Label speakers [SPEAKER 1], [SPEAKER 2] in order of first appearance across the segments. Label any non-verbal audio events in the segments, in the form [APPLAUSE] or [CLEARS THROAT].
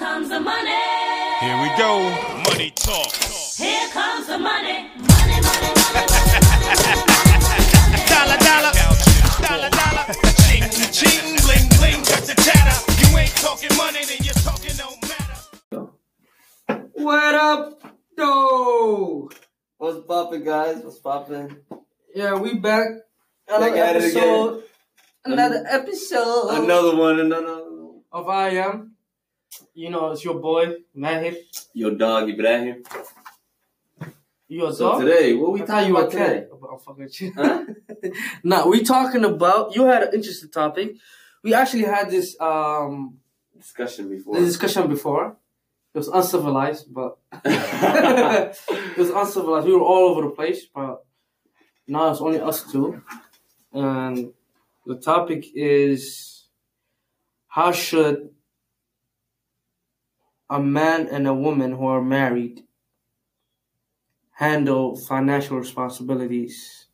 [SPEAKER 1] comes the money.
[SPEAKER 2] Here we go. Money talk.
[SPEAKER 1] Here comes the money. Money, money, money, money, money,
[SPEAKER 2] Dollar, dollar. Dollar, dollar. Ching, ching, bling, bling. Got the chatter. You ain't talking money, then you're talking no matter.
[SPEAKER 3] What up, though?
[SPEAKER 4] What's poppin', guys? What's poppin'?
[SPEAKER 3] Yeah, we back. Another
[SPEAKER 4] Back at it again.
[SPEAKER 3] episode. Another episode
[SPEAKER 4] Another one, another one.
[SPEAKER 3] of I Am. You know, it's your boy, Mahir.
[SPEAKER 4] Your dog, Ibrahim.
[SPEAKER 3] You a
[SPEAKER 4] So
[SPEAKER 3] dog?
[SPEAKER 4] today, what we talking about today?
[SPEAKER 3] I'm fucking with you.
[SPEAKER 4] Huh? [LAUGHS]
[SPEAKER 3] nah, we talking about. You had an interesting topic. We actually had this um
[SPEAKER 4] Discussion before.
[SPEAKER 3] this discussion before. It was uncivilized, but [LAUGHS] it was uncivilized. We were all over the place, but now it's only us two. And the topic is how should a man and a woman who are married handle financial responsibilities?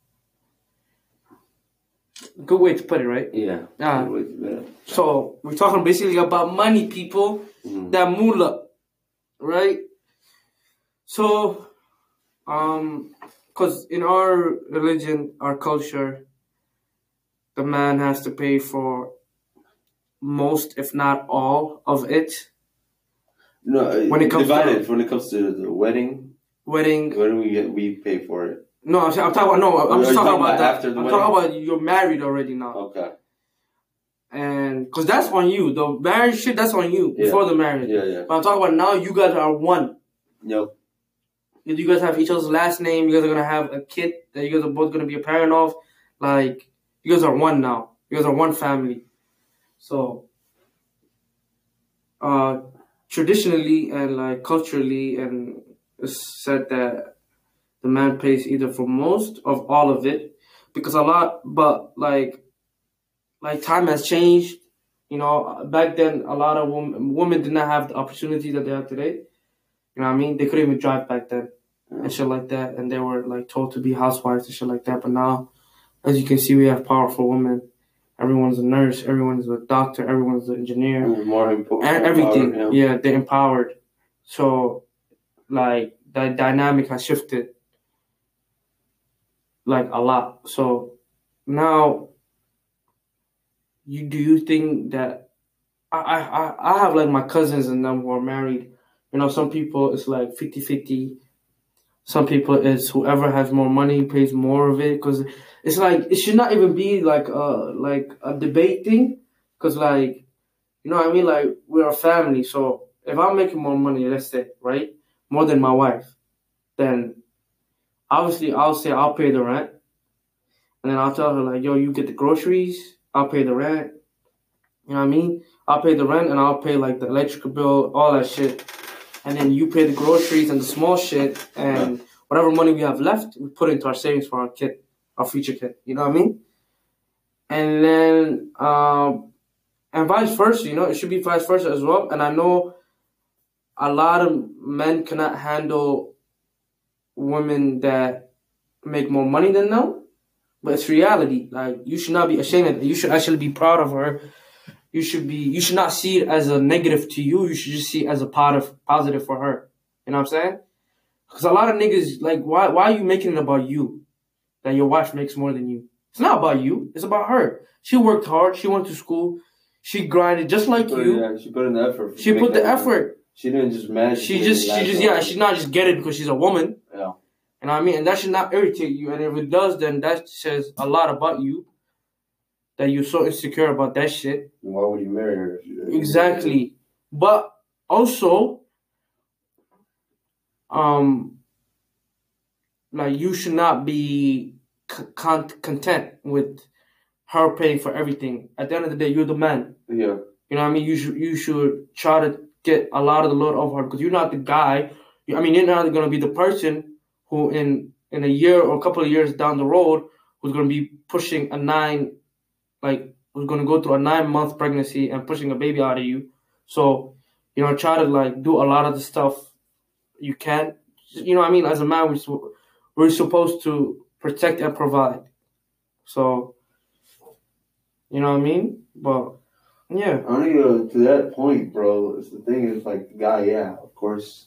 [SPEAKER 3] Good way to put it, right?
[SPEAKER 4] yeah.
[SPEAKER 3] Ah.
[SPEAKER 4] Minute.
[SPEAKER 3] So we're talking basically about money, people.
[SPEAKER 4] Mhm.
[SPEAKER 3] That moolah, right? So, um, because in our religion, our culture, the man has to pay for most, if not all, of it.
[SPEAKER 4] No,
[SPEAKER 3] When
[SPEAKER 4] when
[SPEAKER 3] it comes
[SPEAKER 4] divided.
[SPEAKER 3] to-
[SPEAKER 4] when it comes to the wedding,
[SPEAKER 3] Wedding.
[SPEAKER 4] when we get, we pay for it.
[SPEAKER 3] No, I'm, I'm talking about no. I'm just talking
[SPEAKER 4] talking
[SPEAKER 3] about
[SPEAKER 4] about
[SPEAKER 3] that.
[SPEAKER 4] after
[SPEAKER 3] I'm
[SPEAKER 4] the
[SPEAKER 3] talking about you're married already now,
[SPEAKER 4] Okay.
[SPEAKER 3] and because that's on you. The marriage shit, that's on you before the marriage.
[SPEAKER 4] Yeah, yeah.
[SPEAKER 3] But I'm talking about now. You guys are one.
[SPEAKER 4] Yep.
[SPEAKER 3] you guys have each other's last name. You guys are gonna have a kid that you guys are both gonna be a parent of. Like you guys are one now. You guys are one family. So, uh, traditionally and like culturally, and said that the man pays either for most of all of it, because a lot. But like, like time has changed. You know, back then a lot of women women did not have the opportunity that they have today. You know what I mean? They couldn't even drive back then and shit like that, and they were like told to be housewives and shit like that. But now, as you can see, we have powerful women. Everyone's a nurse, everyone's a doctor, everyone's an engineer,
[SPEAKER 4] More important.
[SPEAKER 3] and everything.
[SPEAKER 4] Yeah.
[SPEAKER 3] Yeah, they're empowered. So, like the dynamic has shifted, like a lot. So now, you do you think that I I I- I have like my cousins and them who are married. You know, some people it's like 50-50. Some people it's whoever has more money pays more of it because it's like it should not even be like a like a debate thing because like you know what I mean? Like we're a family so if I'm making more money let's say right more than my wife then obviously I'll say I'll pay the rent. And then I'll tell her like yo you get the groceries I'll pay the rent. You know what I mean? I'll pay the rent and I'll pay like the electrical bill all that shit and then you pay the groceries and the small shit and whatever money we have left we put into our savings for our kid our future kid. You know what I mean? And then um and vice versa you know it should be vice versa as well. And I know a lot of men cannot handle women that make more money than them. But it's reality. Like you should not be ashamed of it you should actually be proud of her you should be you should not see it as a negative to you. You should just see it as a positive positive for her. You know what i'm saying? Because a lot of niggas like why why are you making it about you that your wife makes more than you? It's not about you. It's about her. She worked hard. She went to school. She grinded just like you.
[SPEAKER 4] yeah, she put in the effort.
[SPEAKER 3] she put the
[SPEAKER 4] that
[SPEAKER 3] effort.
[SPEAKER 4] She didn't just manage.
[SPEAKER 3] she just she just yeah she's not just get it because she's a woman.
[SPEAKER 4] Yeah.
[SPEAKER 3] you know what i mean? And that should not irritate you. And if it does then that says a lot about you that you're so insecure about that shit
[SPEAKER 4] Why would you marry her? if you didn't?
[SPEAKER 3] Exactly. But also, um, like you should not be con- content with her paying for everything. At the end of the day, you're the man.
[SPEAKER 4] Yeah.
[SPEAKER 3] You know what I mean? You should you should try to get a lot of the load off her because you're not the guy. I mean, you're not gonna be the person who in in a year or a couple of years down the road who's gonna be pushing a nine, like who's gonna go through a nine month pregnancy and pushing a baby out of you. So, you know, try to like do a lot of the stuff you can. You know I mean? As a man, we're, we're supposed to protect and provide. So, you know what I mean? But Yeah.
[SPEAKER 5] I uh, to that point, bro. It's the thing is like guy. Yeah, of course,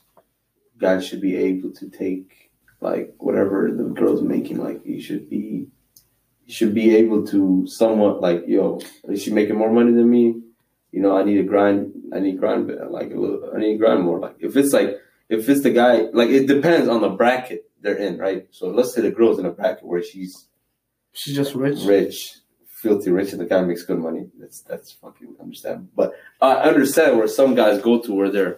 [SPEAKER 5] guys should be able to take like whatever the girl's making. Like you should be, should be able to somewhat like yo. Is she making more money than me? You know, I need to grind. I need grind like a little. I need to grind more. Like if it's like if it's the guy, like it depends on the bracket they're in, right? So let's say the girl's in a bracket where she's
[SPEAKER 3] She's just rich.
[SPEAKER 5] rich, filthy rich, and the guy makes good money. That's that's fucking understandable. But I understand where some guys go to where they're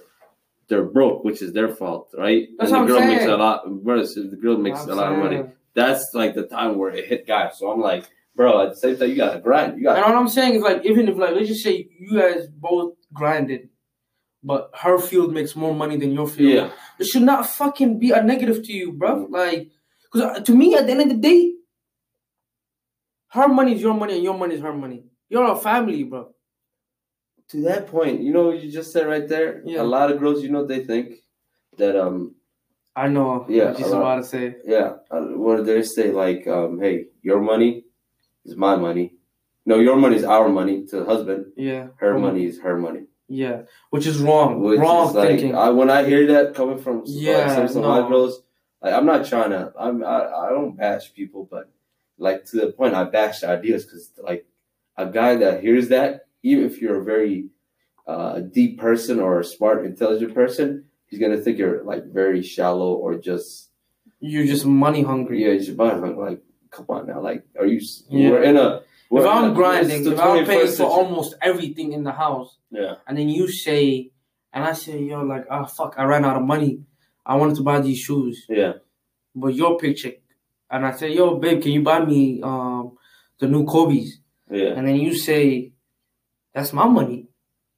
[SPEAKER 5] they're broke, which is their fault, right?
[SPEAKER 3] That's
[SPEAKER 5] and the girl makes a lot. Whereas the girl makes
[SPEAKER 3] I'm
[SPEAKER 5] a lot of money. That's like the time where it hit guys. So I'm like, bro, at the same time, you gotta grind. You got.
[SPEAKER 3] And what I'm saying is like even if like let's just say you guys both grinded, but her field makes more money than your field.
[SPEAKER 5] yeah,
[SPEAKER 3] It should not fucking be a negative to you, bro. Like, because to me, at the end of the day, her money is your money and your money is her money. You're a family, bro.
[SPEAKER 5] to that point, you know what you just said right there.
[SPEAKER 3] Yeah.
[SPEAKER 5] A lot of girls, you know, they think that um
[SPEAKER 3] I know
[SPEAKER 5] Yeah,
[SPEAKER 3] what she's
[SPEAKER 5] a lot.
[SPEAKER 3] about to say.
[SPEAKER 5] Yeah, uh, where they say like, um, "Hey, your money is my money. No, your money is our money to the husband.
[SPEAKER 3] Yeah.
[SPEAKER 5] Her money is her money."
[SPEAKER 3] Yeah. Which is wrong.
[SPEAKER 5] Which
[SPEAKER 3] wrong
[SPEAKER 5] is like,
[SPEAKER 3] thinking.
[SPEAKER 5] I, when I hear that coming from s- like, some, some
[SPEAKER 3] no.
[SPEAKER 5] girls, like I'm not trying to. I'm I, I don't bash people, but like to the point, I bash the ideas because like a guy that hears that, even if you're a very uh, deep person or a smart, intelligent person, he's gonna think you're like very shallow or just
[SPEAKER 3] You're just money hungry.
[SPEAKER 5] Yeah, you should buy one. Like, come on now. Like, are you?
[SPEAKER 3] Yeah.
[SPEAKER 5] We're in a. We're
[SPEAKER 3] If I'm
[SPEAKER 5] a-
[SPEAKER 3] grinding, if I'm paying for almost everything in the house,
[SPEAKER 5] Yeah.
[SPEAKER 3] and then you say, and I say, yo, like, ah, fuck, I ran out of money. I wanted to buy these shoes,
[SPEAKER 5] Yeah.
[SPEAKER 3] but your paycheck, and I say, yo, babe, can you buy me um the new Kobe's?
[SPEAKER 5] Yeah.
[SPEAKER 3] And then you say, that's my money.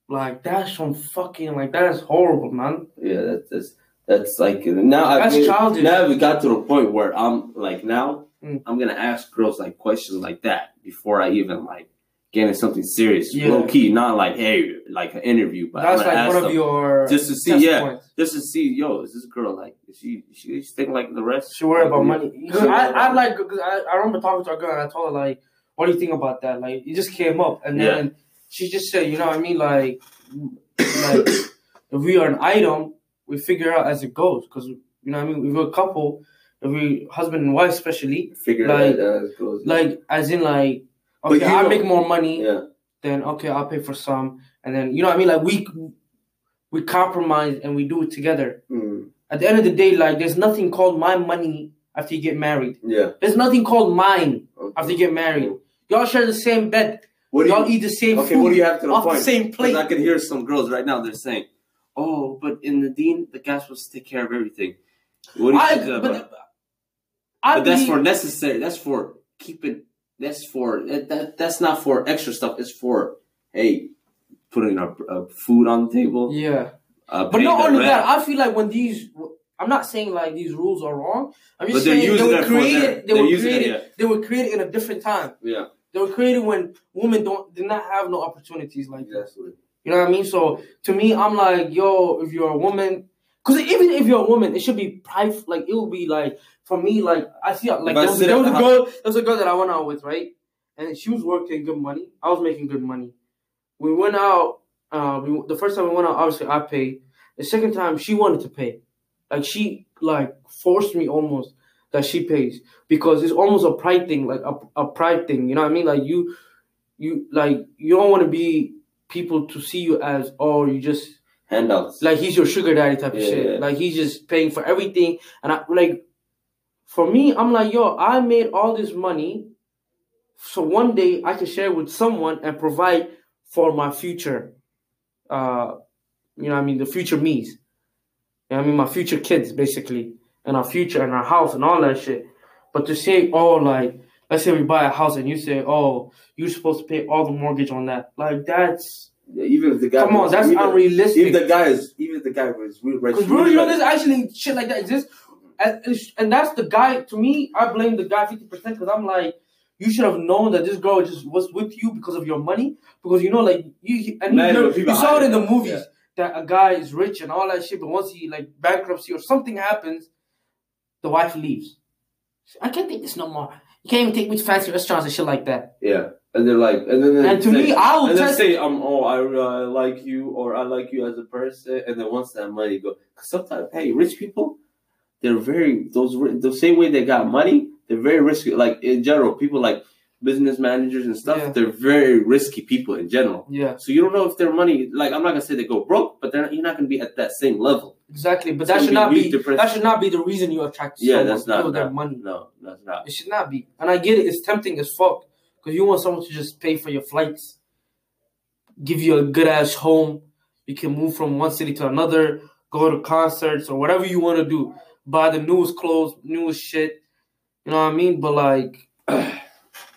[SPEAKER 3] Like that's some fucking like that is horrible, man.
[SPEAKER 5] Yeah. That's that's, that's like now. I
[SPEAKER 3] That's
[SPEAKER 5] think-
[SPEAKER 3] childish.
[SPEAKER 5] Now we got to the point where I'm like now
[SPEAKER 3] Mm.
[SPEAKER 5] I'm gonna ask girls like questions like that before I even like get into something serious,
[SPEAKER 3] Yeah.
[SPEAKER 5] low key, not like hey, like an interview, but
[SPEAKER 3] That's like one of
[SPEAKER 5] them
[SPEAKER 3] your
[SPEAKER 5] just to see, yeah,
[SPEAKER 3] points.
[SPEAKER 5] just to see, yo, is this girl like is she is she, she think like the rest?
[SPEAKER 3] She worry about
[SPEAKER 5] Yeah.
[SPEAKER 3] money. I, I like I, I remember talking to a girl and I told her like, what do you think about that? Like it just came up and then she just said, you know what I mean? Like, like if we are an item, we figure out as it goes. Cause you know what I mean? If we're a couple, if we husband and wife especially,
[SPEAKER 5] Figure
[SPEAKER 3] Like-
[SPEAKER 5] out as it goes.
[SPEAKER 3] like as in like okay, I make more money,
[SPEAKER 5] yeah,
[SPEAKER 3] then okay, I'll pay for some, and then you know what I mean? Like we we compromise and we do it together.
[SPEAKER 5] Mm.
[SPEAKER 3] At the end of the day, like there's nothing called my money after you get married.
[SPEAKER 5] yeah.
[SPEAKER 3] There's nothing called mine
[SPEAKER 5] Okay.
[SPEAKER 3] after you get married. Y'all share the same bed.
[SPEAKER 5] What do
[SPEAKER 3] Y'all
[SPEAKER 5] you,
[SPEAKER 3] eat the same
[SPEAKER 5] okay,
[SPEAKER 3] food
[SPEAKER 5] what do you have to
[SPEAKER 3] off the same plate.
[SPEAKER 5] I can hear some girls right now. They're saying, "Oh, but in the deen, the guy's supposed to take care of everything." What do you
[SPEAKER 3] I,
[SPEAKER 5] think about?
[SPEAKER 3] but, I
[SPEAKER 5] but that's for necessary. That's for keeping. That's for that, that. That's not for extra stuff. It's for hey, putting our uh, food on the table.
[SPEAKER 3] yeah.
[SPEAKER 5] Uh,
[SPEAKER 3] But not only that, I feel like when these, I'm not saying like these rules are wrong. I'm just saying they were
[SPEAKER 5] their-
[SPEAKER 3] created. They were
[SPEAKER 5] it,
[SPEAKER 3] created.
[SPEAKER 5] yeah.
[SPEAKER 3] They were created in a different time.
[SPEAKER 5] yeah,
[SPEAKER 3] They were created when women don't did not have no opportunities like this.
[SPEAKER 5] exactly.
[SPEAKER 3] You know what I mean? So to me, I'm like, yo, if you're a woman, because even if you're a woman, it should be private. Like it will be like for me, like I see, like there was, there was a girl, there was a girl that I went out with, right? And she was working good money. I was making good money. We went out. Uh, we, the first time we went out, obviously I paid. The second time, she wanted to pay. Like she like forced me almost that she pays because it's almost a pride thing, like a, a pride thing. You know what I mean? Like you, you like you don't want to be people to see you as oh you just
[SPEAKER 5] Handouts.
[SPEAKER 3] like he's your sugar daddy type of shit.
[SPEAKER 5] yeah.
[SPEAKER 3] Like he's just paying for everything, and I like for me, I'm like yo, I made all this money, so one day I can share with someone and provide for my future. Uh, you know, what I mean the future me's. You know I mean my future kids basically, and our future and our house and all that shit. But to say oh like let's say we buy a house and you say oh you're supposed to pay all the mortgage on that like that's
[SPEAKER 5] Yeah, even if the guy.
[SPEAKER 3] come on
[SPEAKER 5] was-
[SPEAKER 3] that's
[SPEAKER 5] even,
[SPEAKER 3] unrealistic.
[SPEAKER 5] Even the guy is. Even if the guy was. real rich,
[SPEAKER 3] Because bro, you know, there's actually shit like that exists, and, and that's the guy. To me, I blame the guy fifty percent because I'm like, you should have known that this girl just was with you because of your money. Because you know, like you and
[SPEAKER 5] Man,
[SPEAKER 3] you, you saw it in the movies
[SPEAKER 5] yeah.
[SPEAKER 3] that a guy is rich and all that shit, but once he like bankruptcy or something happens, the wife leaves. I can't take this no more. You can't even take me to fancy restaurants and shit like that.
[SPEAKER 5] Yeah. and they're like, and then
[SPEAKER 3] And to
[SPEAKER 5] say,
[SPEAKER 3] me, I would test.
[SPEAKER 5] say, um, oh, I uh, like you, or I like you as a person, and then once that money go, cause sometimes, hey, rich people, they're very those the same way they got money, they're very risky. Like in general, people like business managers and stuff,
[SPEAKER 3] Yeah.
[SPEAKER 5] they're very risky people in general.
[SPEAKER 3] Yeah,
[SPEAKER 5] So you don't know if their money, like I'm not gonna say they go broke, but they're, you're not gonna be at that same level.
[SPEAKER 3] Exactly. But
[SPEAKER 5] It's
[SPEAKER 3] that should not be
[SPEAKER 5] depression.
[SPEAKER 3] that should not be the reason you attract
[SPEAKER 5] Yeah,
[SPEAKER 3] someone
[SPEAKER 5] that's not,
[SPEAKER 3] of their money.
[SPEAKER 5] No, that's not.
[SPEAKER 3] It should not be. And I get it. It's tempting as fuck because you want someone to just pay for your flights, give you a good ass home. You can move from one city to another, go to concerts or whatever you want to do. Buy the newest clothes, newest shit. You know what I mean? But like, [CLEARS THROAT]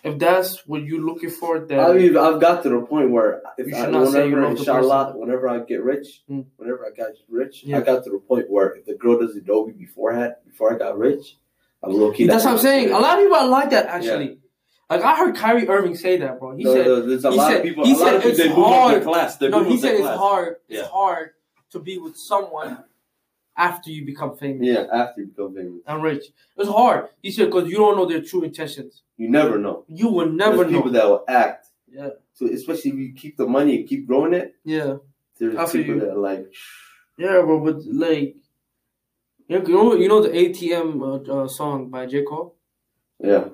[SPEAKER 3] if that's what you're looking for, then
[SPEAKER 5] I mean, I've got to the point where if
[SPEAKER 3] You
[SPEAKER 5] I,
[SPEAKER 3] should not say you
[SPEAKER 5] whenever,
[SPEAKER 3] love
[SPEAKER 5] inshallah, whenever I get rich,
[SPEAKER 3] Mm.
[SPEAKER 5] whenever I got rich,
[SPEAKER 3] Yeah.
[SPEAKER 5] I got to the point where if the girl doesn't know me beforehand, before I got rich, I'm low key.
[SPEAKER 3] that's what I'm saying. A lot of people are like that actually. Like I heard Kyrie Irving say that, bro. He
[SPEAKER 5] No,
[SPEAKER 3] said
[SPEAKER 5] no, there's a lot
[SPEAKER 3] said-
[SPEAKER 5] of people.
[SPEAKER 3] he said
[SPEAKER 5] people
[SPEAKER 3] it's hard.
[SPEAKER 5] their class. They
[SPEAKER 3] no. He said it's
[SPEAKER 5] class.
[SPEAKER 3] hard.
[SPEAKER 5] Yeah.
[SPEAKER 3] It's hard to be with someone after you become famous.
[SPEAKER 5] Yeah, after you become famous,
[SPEAKER 3] and rich. It's hard. He said because you don't know their true intentions.
[SPEAKER 5] you never know.
[SPEAKER 3] You will never
[SPEAKER 5] there's
[SPEAKER 3] know.
[SPEAKER 5] people that will act.
[SPEAKER 3] Yeah.
[SPEAKER 5] So especially if you keep the money and keep growing it,
[SPEAKER 3] yeah,
[SPEAKER 5] there's
[SPEAKER 3] feel
[SPEAKER 5] people
[SPEAKER 3] you.
[SPEAKER 5] that are like,
[SPEAKER 3] yeah, bro. But like, you know, you know the ATM uh, uh, song by J Cole.
[SPEAKER 5] yeah,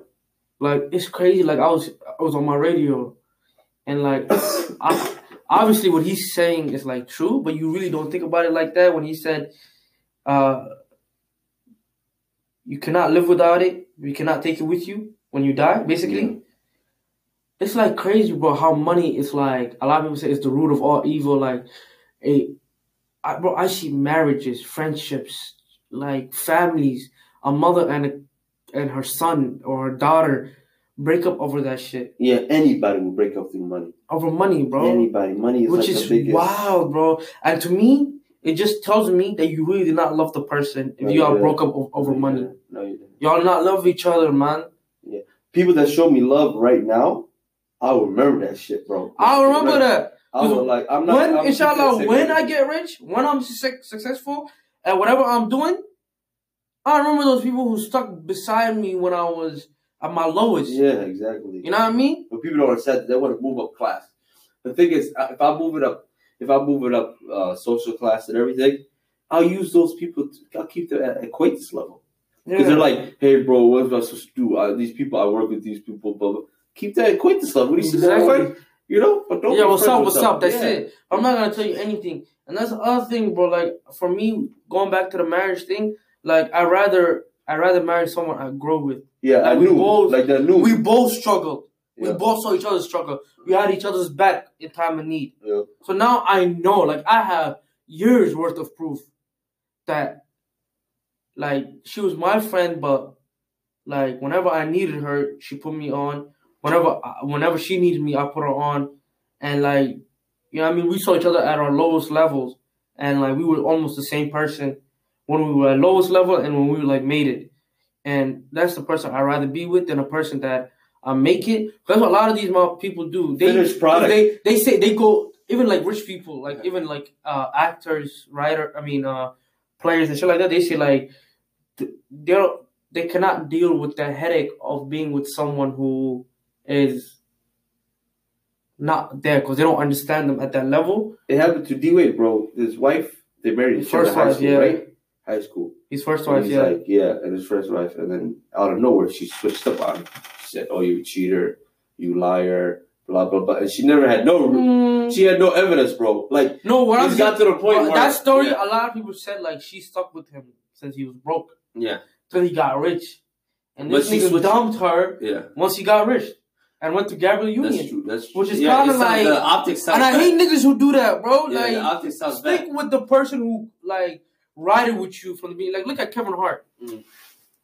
[SPEAKER 3] Like it's crazy. Like I was, I was on my radio, and like, [COUGHS] I, obviously what he's saying is like true, but you really don't think about it like that. When he said, uh, you cannot live without it, you cannot take it with you when you die. Basically,
[SPEAKER 5] Yeah.
[SPEAKER 3] it's like crazy, bro. How money is like a lot of people say it's the root of all evil. Like, a, I, bro, I see marriages, friendships, like families, a mother and a, and her son or her daughter break up over that shit,
[SPEAKER 5] yeah. Anybody will break up through money.
[SPEAKER 3] over money, bro.
[SPEAKER 5] Anybody, money is
[SPEAKER 3] Which
[SPEAKER 5] like
[SPEAKER 3] is wild, bro. And to me, it just tells me that you really did not love the person if
[SPEAKER 5] No,
[SPEAKER 3] you all broke up over
[SPEAKER 5] No,
[SPEAKER 3] money.
[SPEAKER 5] No, you didn't.
[SPEAKER 3] Y'all not love each other, man. Yeah.
[SPEAKER 5] People that show me love right now, I will remember that shit, bro.
[SPEAKER 3] I remember that.
[SPEAKER 5] I will like. I'm not.
[SPEAKER 3] when
[SPEAKER 5] I'm
[SPEAKER 3] inshallah, when. I get rich, when I'm suc successful at whatever I'm doing, I remember those people who stuck beside me when I was at my lowest.
[SPEAKER 5] Yeah, exactly.
[SPEAKER 3] You know what I mean?
[SPEAKER 5] But people don't understand. They want to move up class. The thing is, if I move it up, if I move it up uh, social class and everything, I'll use those people. To, I'll keep them at acquaintance level because they're like, "Hey, bro, what am I supposed to do? Uh, these people, I work with these people, blah." Keep that acquaintance level. What do you say,
[SPEAKER 3] Exactly.
[SPEAKER 5] You know, but don't.
[SPEAKER 3] yeah, what's up? What's up? That's
[SPEAKER 5] Yeah.
[SPEAKER 3] it. I'm not gonna tell you anything. And that's the other thing, bro. Like for me, going back to the marriage thing, like I rather I rather marry someone I grow with.
[SPEAKER 5] Yeah, I
[SPEAKER 3] Like, we
[SPEAKER 5] knew.
[SPEAKER 3] both-
[SPEAKER 5] like that new.
[SPEAKER 3] We both struggled. We
[SPEAKER 5] Yeah.
[SPEAKER 3] both saw each other struggle. We had each other's back in time of need.
[SPEAKER 5] Yeah.
[SPEAKER 3] So now I know, like I have years worth of proof that, like she was my friend, but like whenever I needed her, she put me on. Whenever uh, whenever she needed me, I put her on, and like you know, what I mean, we saw each other at our lowest levels, and like we were almost the same person when we were at lowest level and when we like made it. And that's the person I'd rather be with than a person that uh, make it. That's what a lot of these people do. They
[SPEAKER 5] Finished product.
[SPEAKER 3] They they say they go even like rich people, like even like uh, actors, writer. I mean, uh, players and shit like that. They say like they don't they cannot deal with the headache of being with someone who is not there because they don't understand them at that level.
[SPEAKER 5] It happened to D Wade, bro. His wife, they married
[SPEAKER 3] His
[SPEAKER 5] each other
[SPEAKER 3] first
[SPEAKER 5] high
[SPEAKER 3] wife,
[SPEAKER 5] school,
[SPEAKER 3] yeah.
[SPEAKER 5] right? High school.
[SPEAKER 3] His first wife, yeah.
[SPEAKER 5] like, yeah, and his first wife, and then out of nowhere, she switched up on him. She said, "Oh, you cheater, you liar, blah blah blah," and she never had no,
[SPEAKER 3] Mm,
[SPEAKER 5] she had no evidence, bro. Like
[SPEAKER 3] no, what I'm
[SPEAKER 5] got to the point
[SPEAKER 3] But
[SPEAKER 5] where
[SPEAKER 3] that story,
[SPEAKER 5] yeah,
[SPEAKER 3] a lot of people said like she stuck with him since he was broke
[SPEAKER 5] yeah,
[SPEAKER 3] till he got rich, and
[SPEAKER 5] But
[SPEAKER 3] this
[SPEAKER 5] she
[SPEAKER 3] nigga
[SPEAKER 5] switched-
[SPEAKER 3] dumped her
[SPEAKER 5] yeah.
[SPEAKER 3] once he got rich and went to
[SPEAKER 5] Gabrielle
[SPEAKER 3] Union.
[SPEAKER 5] That's true. That's true.
[SPEAKER 3] Which is
[SPEAKER 5] Yeah,
[SPEAKER 3] kinda like-
[SPEAKER 5] the optics
[SPEAKER 3] And I
[SPEAKER 5] bad.
[SPEAKER 3] hate niggas who do that, bro.
[SPEAKER 5] Yeah,
[SPEAKER 3] like
[SPEAKER 5] the optics sounds
[SPEAKER 3] stick
[SPEAKER 5] bad.
[SPEAKER 3] with the person who like riding with you from the beginning. Like look at Kevin Hart
[SPEAKER 5] Mm.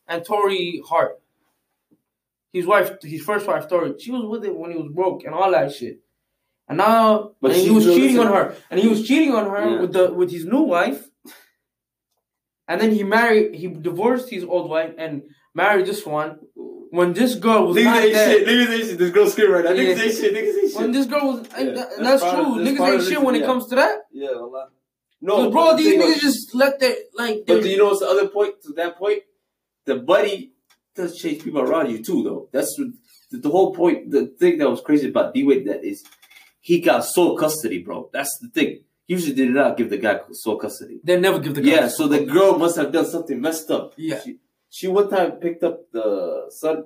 [SPEAKER 3] and Torrei Hart. His wife, his first wife, Torrei, she was with him when he was broke and all that shit. And now,
[SPEAKER 5] But
[SPEAKER 3] and he was cheating on her, and he was cheating on her
[SPEAKER 5] Yeah.
[SPEAKER 3] with the with his new wife. And then he married, he divorced his old wife and married this one. When this girl was not
[SPEAKER 5] Niggas ain't
[SPEAKER 3] there,
[SPEAKER 5] shit. Niggas ain't shit. This girl's scared right now.
[SPEAKER 3] Yeah.
[SPEAKER 5] Niggas ain't shit. Niggas ain't shit.
[SPEAKER 3] when this girl was,
[SPEAKER 5] Yeah, that's
[SPEAKER 3] that's, true. Niggas ain't shit when it
[SPEAKER 5] yeah.
[SPEAKER 3] comes to that.
[SPEAKER 5] Yeah, a lot.
[SPEAKER 3] No, bro,
[SPEAKER 5] the
[SPEAKER 3] these niggas
[SPEAKER 5] was-
[SPEAKER 3] just let their like.
[SPEAKER 5] But
[SPEAKER 3] their-
[SPEAKER 5] you know what's the other point? To that point, the buddy does change people around you too, though. That's the, the whole point, the thing that was crazy about D Wade that is he got sole custody, bro. That's the thing. He usually they did not give the guy sole custody.
[SPEAKER 3] They never give the guy.
[SPEAKER 5] Yeah, so the girl must have done something messed up.
[SPEAKER 3] Yeah.
[SPEAKER 5] She, she one time picked up the son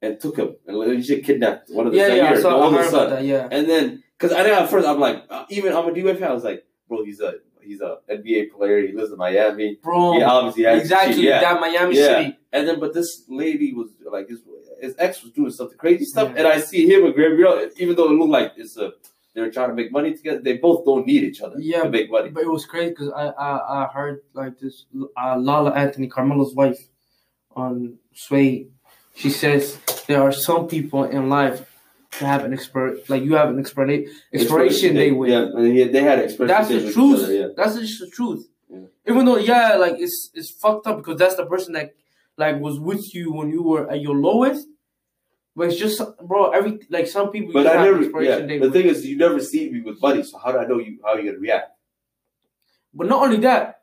[SPEAKER 5] and took him and legit kidnapped one of the
[SPEAKER 3] yeah, yeah. I saw.
[SPEAKER 5] the older son.
[SPEAKER 3] that. Yeah.
[SPEAKER 5] And then, because I know at first I'm like, uh, even I'm a D Wade fan. I was like, bro, he's a he's a NBA player. He lives in Miami.
[SPEAKER 3] Bro.
[SPEAKER 5] He obviously has
[SPEAKER 3] exactly.
[SPEAKER 5] yeah.
[SPEAKER 3] That Miami
[SPEAKER 5] Yeah.
[SPEAKER 3] City.
[SPEAKER 5] And then, but this lady was like, his, his ex was doing something crazy stuff,
[SPEAKER 3] Yeah.
[SPEAKER 5] and I see him and Gabrielle, even though it looked like it's a they're trying to make money together. They both don't need each other
[SPEAKER 3] Yeah,
[SPEAKER 5] to make money.
[SPEAKER 3] But it was crazy because I, I I heard like this uh, Lala Anthony Carmelo's wife on Sway. She says there are some people in life that have an expert like you have an expert expiration day with.
[SPEAKER 5] Yeah, and he- they had expression
[SPEAKER 3] That's the truth.
[SPEAKER 5] other, yeah.
[SPEAKER 3] That's just the truth.
[SPEAKER 5] Yeah.
[SPEAKER 3] Even though, yeah, like it's it's fucked up because that's the person that like was with you when you were at your lowest. But it's just, bro. Every like some people.
[SPEAKER 5] But
[SPEAKER 3] you
[SPEAKER 5] I
[SPEAKER 3] have
[SPEAKER 5] never.
[SPEAKER 3] expiration
[SPEAKER 5] Yeah, the
[SPEAKER 3] with.
[SPEAKER 5] thing is, you never see me with money, so how do I know you how you gonna react?
[SPEAKER 3] But not only that,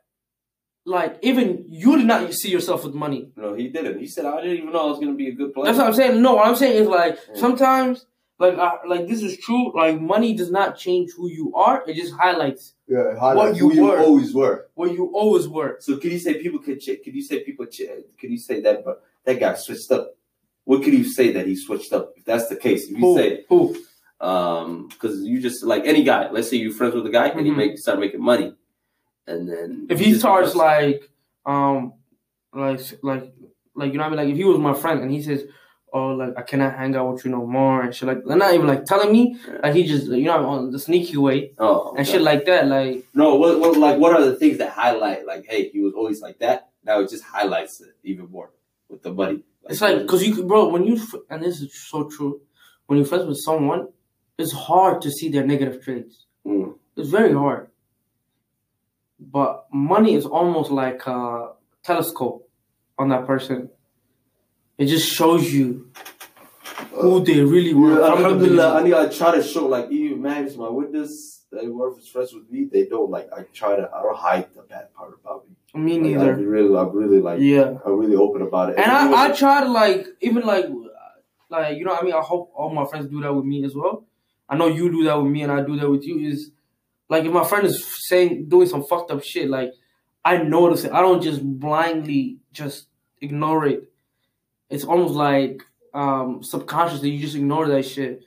[SPEAKER 3] like even you did not see yourself with money.
[SPEAKER 5] No, he didn't. He said, "I didn't even know I was gonna be a good player."
[SPEAKER 3] That's what I'm saying. No, what I'm saying is like
[SPEAKER 5] Yeah.
[SPEAKER 3] sometimes, like I, like this is true. Like money does not change who you are. It just highlights
[SPEAKER 5] yeah,
[SPEAKER 3] What you were.
[SPEAKER 5] always were.
[SPEAKER 3] what you always were.
[SPEAKER 5] So can you say people could? Ch- can you say people? Ch- can you say that? But that guy switched up. What can you say that he switched up? If that's the case, if you
[SPEAKER 3] Who?
[SPEAKER 5] say,
[SPEAKER 3] Who?
[SPEAKER 5] um, because you just like any guy. Let's say you're friends with a guy and he
[SPEAKER 3] Mhm.
[SPEAKER 5] make start making money, and then
[SPEAKER 3] If
[SPEAKER 5] you
[SPEAKER 3] he starts
[SPEAKER 5] because-
[SPEAKER 3] like, um, like like like you know what I mean. Like if he was my friend and he says, "Oh, like I cannot hang out with you no more," and shit like they're not even like telling me. Like he just you know on the sneaky way
[SPEAKER 5] oh
[SPEAKER 3] and shit like that. Like
[SPEAKER 5] No, what, what like what are the things that highlight like, hey, he was always like that. Now it just highlights it even more with the money.
[SPEAKER 3] It's like because you, bro, when you and this is so true, when you're friends with someone, it's hard to see their negative traits.
[SPEAKER 5] Mm.
[SPEAKER 3] It's very hard. But money is almost like a telescope on that person. It just shows you who they really were.
[SPEAKER 5] Yeah, alhamdulillah, I need I try to show like even man is my witness. They were friends with me. They don't like. I try to. I don't hide the bad part about me.
[SPEAKER 3] Me
[SPEAKER 5] Like,
[SPEAKER 3] neither.
[SPEAKER 5] I'm really, I'm really like.
[SPEAKER 3] Yeah.
[SPEAKER 5] I'm really open about it.
[SPEAKER 3] And
[SPEAKER 5] even
[SPEAKER 3] I, I try to like even like like you know what I mean I hope all my friends do that with me as well. I know you do that with me and I do that with you is like if my friend is saying doing some fucked up shit like I notice it. I don't just blindly just ignore it. It's almost like um subconsciously you just ignore that shit.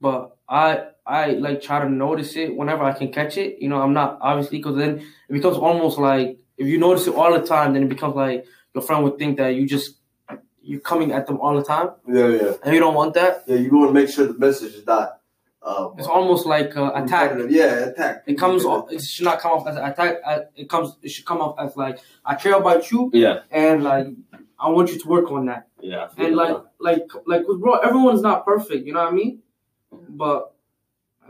[SPEAKER 3] But I I like try to notice it whenever I can catch it. You know, I'm not obviously because then it becomes almost like if you notice it all the time, then it becomes like your friend would think that you just you're coming at them all the time,
[SPEAKER 5] yeah, yeah,
[SPEAKER 3] and you don't want that.
[SPEAKER 5] yeah. You want to make sure the message is not. Um,
[SPEAKER 3] It's almost like uh, attack.
[SPEAKER 5] Yeah, attack.
[SPEAKER 3] It comes. off It should not come off as an attack. uh, It comes. It should come off as like I care about you,
[SPEAKER 5] Yeah,
[SPEAKER 3] and like I want you to work on that.
[SPEAKER 5] yeah.
[SPEAKER 3] And like, like, like, bro, everyone's not perfect. You know what I mean? But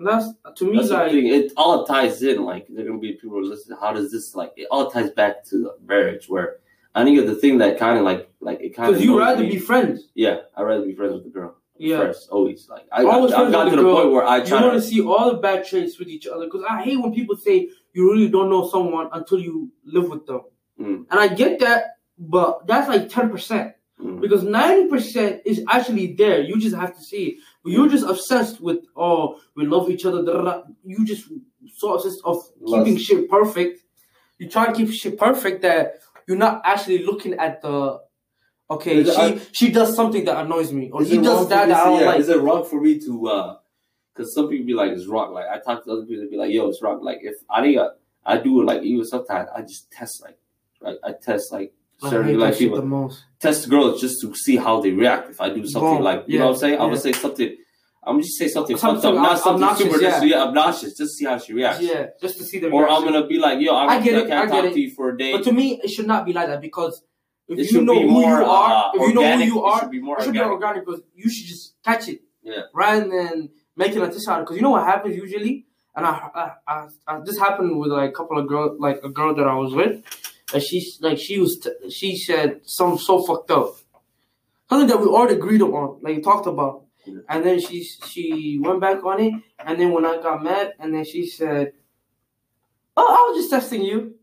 [SPEAKER 3] that's to me
[SPEAKER 5] That's
[SPEAKER 3] like.
[SPEAKER 5] It all ties in. Like there are gonna be people listening. How does this like? It all ties back to the marriage. Where I think of the thing that kind of like like it kind of
[SPEAKER 3] because you rather be friends.
[SPEAKER 5] Yeah, I'd rather be friends with the girl.
[SPEAKER 3] Yeah.
[SPEAKER 5] First, always. Like I,
[SPEAKER 3] Always
[SPEAKER 5] I, I've got to
[SPEAKER 3] the girl.
[SPEAKER 5] point where I
[SPEAKER 3] You
[SPEAKER 5] try
[SPEAKER 3] want to
[SPEAKER 5] to.
[SPEAKER 3] see all the bad traits with each other because I hate when people say you really don't know someone until you live with them.
[SPEAKER 5] Mm.
[SPEAKER 3] And I get that, but that's like ten percent
[SPEAKER 5] Mm.
[SPEAKER 3] because ninety percent is actually there. You just have to see it. But you're just obsessed with oh we love each other. You just so obsessed of keeping shit perfect. You try to keep shit perfect that you're not actually looking at the. Okay,
[SPEAKER 5] Is
[SPEAKER 3] she
[SPEAKER 5] I-
[SPEAKER 3] she does something that annoys me, or he does that that I don't
[SPEAKER 5] yeah,
[SPEAKER 3] like.
[SPEAKER 5] Is it wrong for me to? uh Because some people be like, it's wrong. Like I talk to other people, they be like, yo, it's wrong. Like if I think I, I do it, like even sometimes I just test like, like I test like certain like people
[SPEAKER 3] the most.
[SPEAKER 5] test girls just to see how they react. If I do something
[SPEAKER 3] Wrong.
[SPEAKER 5] like, you
[SPEAKER 3] Yeah,
[SPEAKER 5] know what I'm saying? I'm
[SPEAKER 3] yeah.
[SPEAKER 5] gonna say something. I'm gonna just say something,
[SPEAKER 3] Something
[SPEAKER 5] fucked up, not something
[SPEAKER 3] obnoxious,
[SPEAKER 5] super
[SPEAKER 3] yeah.
[SPEAKER 5] just yeah, obnoxious. Just see how she reacts.
[SPEAKER 3] Yeah, just to see the
[SPEAKER 5] Or I'm gonna be like, yo, I'm,
[SPEAKER 3] I get it,
[SPEAKER 5] can't
[SPEAKER 3] I get
[SPEAKER 5] talk
[SPEAKER 3] it.
[SPEAKER 5] to you for a day.
[SPEAKER 3] But to me, it should not be like that because if
[SPEAKER 5] It
[SPEAKER 3] you know who
[SPEAKER 5] more,
[SPEAKER 3] you are,
[SPEAKER 5] uh,
[SPEAKER 3] if you know who
[SPEAKER 5] organic.
[SPEAKER 3] you
[SPEAKER 5] It
[SPEAKER 3] are,
[SPEAKER 5] should be more
[SPEAKER 3] it should be
[SPEAKER 5] organic.
[SPEAKER 3] organic because you should just catch it.
[SPEAKER 5] Yeah.
[SPEAKER 3] Rather than making a dish out. Because you know what happens usually, and I, I, I, I this happened with like a couple of girls, like a girl that I was with, and she like she was t- she said something so fucked up, something that we already agreed on, like we talked about. And then she she went back on it, and then when I got mad, and then she said, "Oh, I was just testing you.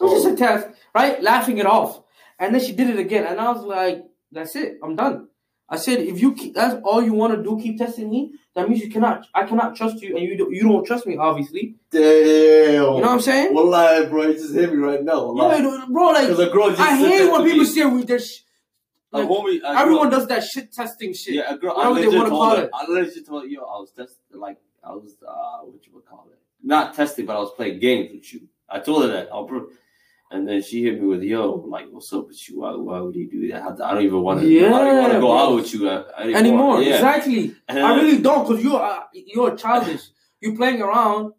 [SPEAKER 3] It was just a oh. test, right? Laughing it off." And then she did it again, and I was like, "That's it. I'm done." I said if you keep, that's all you want to do, keep testing me. That means you cannot. I cannot trust you, and you don't, you don't trust me, obviously.
[SPEAKER 5] Damn.
[SPEAKER 3] You know what I'm saying?
[SPEAKER 5] Wallahi, bro, you just hit me right now.
[SPEAKER 3] Yeah, bro. Like
[SPEAKER 5] Because a girl just
[SPEAKER 3] I
[SPEAKER 5] said
[SPEAKER 3] hate
[SPEAKER 5] that
[SPEAKER 3] when people
[SPEAKER 5] me.
[SPEAKER 3] say we their. Sh-
[SPEAKER 5] A
[SPEAKER 3] like,
[SPEAKER 5] homie,
[SPEAKER 3] everyone
[SPEAKER 5] girl,
[SPEAKER 3] does that shit testing shit.
[SPEAKER 5] Yeah, a girl.
[SPEAKER 3] Whatever
[SPEAKER 5] I
[SPEAKER 3] they
[SPEAKER 5] legit
[SPEAKER 3] wanna
[SPEAKER 5] told
[SPEAKER 3] call
[SPEAKER 5] her.
[SPEAKER 3] it.
[SPEAKER 5] I legit told her, yo, I was testing, like, I was, uh, what you would call it? Not testing, but I was playing games with you. I told her that. I'll prove. And then she hit me with, yo, like, what's up with you? Why, why would he do that? I, don't even want to. I don't want to go out with you uh, anymore.
[SPEAKER 3] Anymore,
[SPEAKER 5] Yeah.
[SPEAKER 3] exactly. I really don't, cause you are you're childish. you're playing around.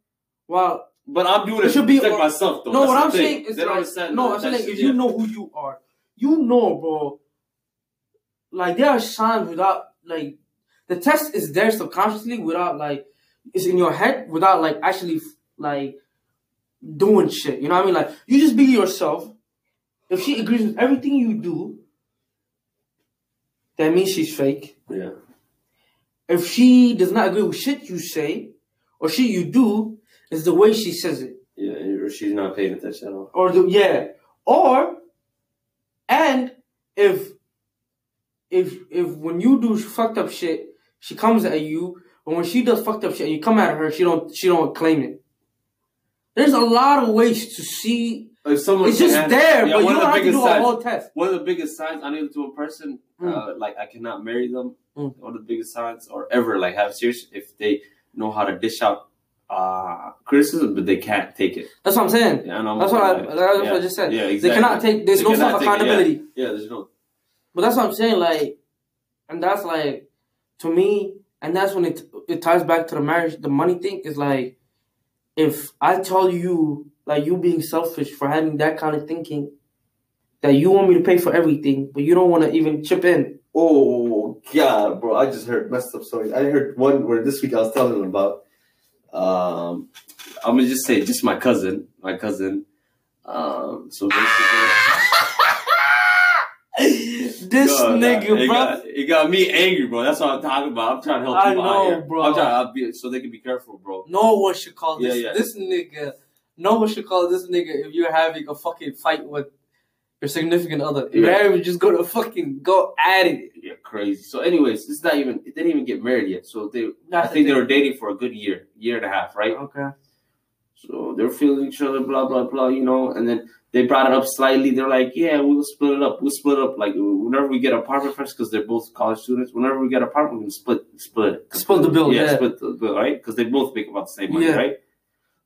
[SPEAKER 3] While
[SPEAKER 5] But I'm doing
[SPEAKER 3] It should be-
[SPEAKER 5] protect myself, though.
[SPEAKER 3] no,
[SPEAKER 5] That's
[SPEAKER 3] what I'm
[SPEAKER 5] thing.
[SPEAKER 3] saying is
[SPEAKER 5] They
[SPEAKER 3] like
[SPEAKER 5] understand
[SPEAKER 3] no,
[SPEAKER 5] that
[SPEAKER 3] I'm saying
[SPEAKER 5] that's-
[SPEAKER 3] if
[SPEAKER 5] yeah.
[SPEAKER 3] you know who you are, you know, bro. Like there are signs without like the test is there subconsciously without like it's in your head without like actually like doing shit. You know what I mean? Like you just be yourself. If she agrees with everything you do, that means she's fake.
[SPEAKER 5] Yeah.
[SPEAKER 3] If she does not agree with shit you say or shit you do, is the way she says it.
[SPEAKER 5] Yeah, or she's not paying attention at all.
[SPEAKER 3] or the yeah or and if if if when you do fucked up shit she comes at you but when she does fucked up shit and you come at her she don't she don't claim it there's a lot of ways to see
[SPEAKER 5] If someone
[SPEAKER 3] it's just there
[SPEAKER 5] yeah,
[SPEAKER 3] but you don't have to do a whole test
[SPEAKER 5] one of the biggest signs I need to a person,
[SPEAKER 3] Mm.
[SPEAKER 5] uh, like I cannot marry them.
[SPEAKER 3] Mm.
[SPEAKER 5] One of the biggest signs, or ever like have serious if they know how to dish out uh, criticism, but they can't take it.
[SPEAKER 3] that's what I'm saying
[SPEAKER 5] Yeah, and I'm
[SPEAKER 3] that's what I that's what I just said
[SPEAKER 5] Yeah,
[SPEAKER 3] they cannot take there's
[SPEAKER 5] They
[SPEAKER 3] no self
[SPEAKER 5] it, yeah.
[SPEAKER 3] accountability
[SPEAKER 5] Yeah, there's no.
[SPEAKER 3] But that's what I'm saying, like, and that's like, to me, and that's when it it ties back to the marriage, the money thing is like, if I tell you, like, you being selfish for having that kind of thinking, that you want me to pay for everything, but you don't want to even chip in.
[SPEAKER 5] Oh God, bro! I just heard messed up stories. I heard one where this week I was telling about. Um, I'm gonna just say, just my cousin, my cousin. Um, so basically,
[SPEAKER 3] this
[SPEAKER 5] Yo,
[SPEAKER 3] nigga,
[SPEAKER 5] it
[SPEAKER 3] bro.
[SPEAKER 5] Got, it got me angry, bro. That's what I'm talking about. I'm trying to help
[SPEAKER 3] I
[SPEAKER 5] people
[SPEAKER 3] know,
[SPEAKER 5] out here.
[SPEAKER 3] bro.
[SPEAKER 5] I'm trying to be, so they can be careful, bro.
[SPEAKER 3] no one should call this
[SPEAKER 5] Yeah, yeah.
[SPEAKER 3] this nigga. No one should call this nigga if you're having a fucking fight with your significant other. If you're having, just go to fucking go at it.
[SPEAKER 5] Yeah, crazy. So, anyways, it's not even. They didn't even get married yet. So they, I
[SPEAKER 3] the
[SPEAKER 5] think they were dating for a good year, year and a half, right?
[SPEAKER 3] Okay.
[SPEAKER 5] So they're feeling each other, blah blah blah, you know. And then they brought it up slightly. They're like, "Yeah, we'll split it up. We'll split it up. Like whenever we get apartment first, because they're both college students. Whenever we get apartment, we can split split it.
[SPEAKER 3] Split the bill, yeah.
[SPEAKER 5] split the bill, right? Because they both make about the same money,
[SPEAKER 3] Yeah.
[SPEAKER 5] right?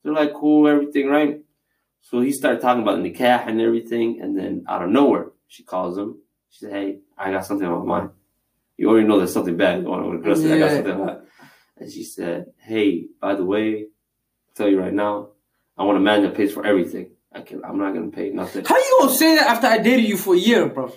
[SPEAKER 5] They're like, cool, everything, right? So he started talking about nikah and everything, and then out of nowhere, she calls him. She said, "Hey, I got something on my mind. You already know there's something bad going on with Gus. I got something on my mind. And she said, "Hey, by the way, I'll tell you right now, I want a man that pays for everything. I can. I'm not gonna pay nothing.
[SPEAKER 3] How you gonna say that after I dated you for a year, bro?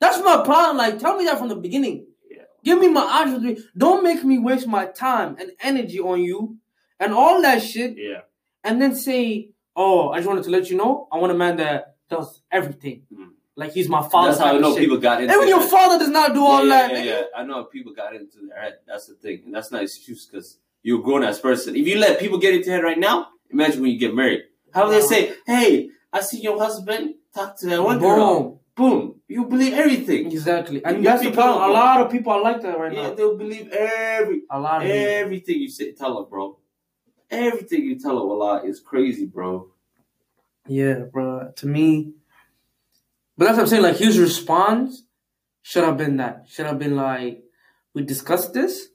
[SPEAKER 3] That's my problem. Like, tell me that from the beginning.
[SPEAKER 5] Yeah.
[SPEAKER 3] Give me my options. Don't make me waste my time and energy on you and all that shit,
[SPEAKER 5] Yeah,
[SPEAKER 3] and then say, "Oh, I just wanted to let you know, I want a man that does everything,
[SPEAKER 5] Mhm.
[SPEAKER 3] like he's my father."
[SPEAKER 5] that's how I know
[SPEAKER 3] shit.
[SPEAKER 5] people got into.
[SPEAKER 3] Even your father does not do all
[SPEAKER 5] yeah,
[SPEAKER 3] that.
[SPEAKER 5] Yeah, yeah, I know people got into their head. That's the thing, and that's not an excuse because you're a grown ass person. If you let people get into your head right now, imagine when you get married. How they say, "Hey, I see your husband talk to that one girl."
[SPEAKER 3] Boom.
[SPEAKER 5] Boom, you believe everything.
[SPEAKER 3] Exactly, and
[SPEAKER 5] You
[SPEAKER 3] that's the problem. A lot of people are like that right
[SPEAKER 5] Yeah,
[SPEAKER 3] now.
[SPEAKER 5] Yeah, they'll believe every
[SPEAKER 3] A lot of people.
[SPEAKER 5] everything you say. Tell them, bro. Everything you tell them a lot is crazy, bro.
[SPEAKER 3] Yeah, bro. To me, but that's what I'm saying. Like his response should have been that. Should have been like, "We discussed this."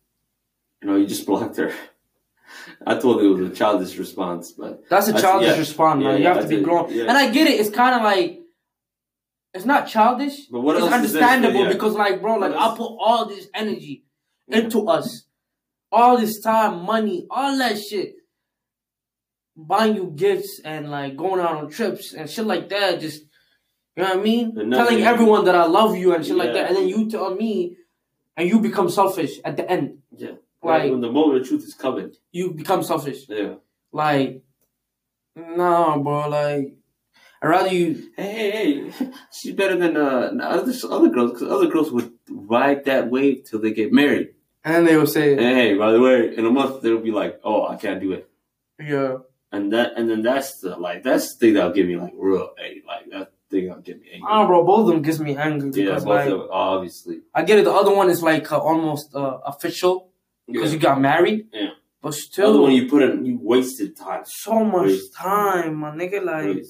[SPEAKER 5] You know, you just blocked her. I told you it was a childish response, but
[SPEAKER 3] That's a childish
[SPEAKER 5] yeah.
[SPEAKER 3] response, man.
[SPEAKER 5] Yeah,
[SPEAKER 3] you have to be grown.
[SPEAKER 5] Yeah.
[SPEAKER 3] And I get it. It's kind of like it's not childish.
[SPEAKER 5] But what
[SPEAKER 3] it's
[SPEAKER 5] else is there?
[SPEAKER 3] understandable because, like, bro, like I put all this energy into us, all this time, money, all that shit, buying you gifts and like going out on trips and shit like that. Just you know what I mean? Telling everyone that I love you and shit like that, and then you tell me, and you become selfish at the end. Like-
[SPEAKER 5] like when the moment of truth is coming,
[SPEAKER 3] You become selfish.
[SPEAKER 5] yeah.
[SPEAKER 3] Like, nah, bro. Like, I rather you.
[SPEAKER 5] Hey, hey, hey, [LAUGHS] she's better than uh other other girls because other girls would ride that wave till they get married.
[SPEAKER 3] And they will say,
[SPEAKER 5] Hey, by the way, in a month they'll be like, oh, I can't do it,
[SPEAKER 3] yeah.
[SPEAKER 5] and that and then that's the like that's the thing that'll give me like real hey like that thing that'll get me angry.
[SPEAKER 3] Ah, bro, both of them gives me angry
[SPEAKER 5] yeah, both
[SPEAKER 3] like
[SPEAKER 5] of them, obviously.
[SPEAKER 3] I get it. The other one is like uh, almost uh, official because
[SPEAKER 5] Yeah.
[SPEAKER 3] you got married.
[SPEAKER 5] Yeah.
[SPEAKER 3] But
[SPEAKER 5] other
[SPEAKER 3] still,
[SPEAKER 5] one you put in, you wasted time.
[SPEAKER 3] so much
[SPEAKER 5] Waste.
[SPEAKER 3] time, my nigga. Like.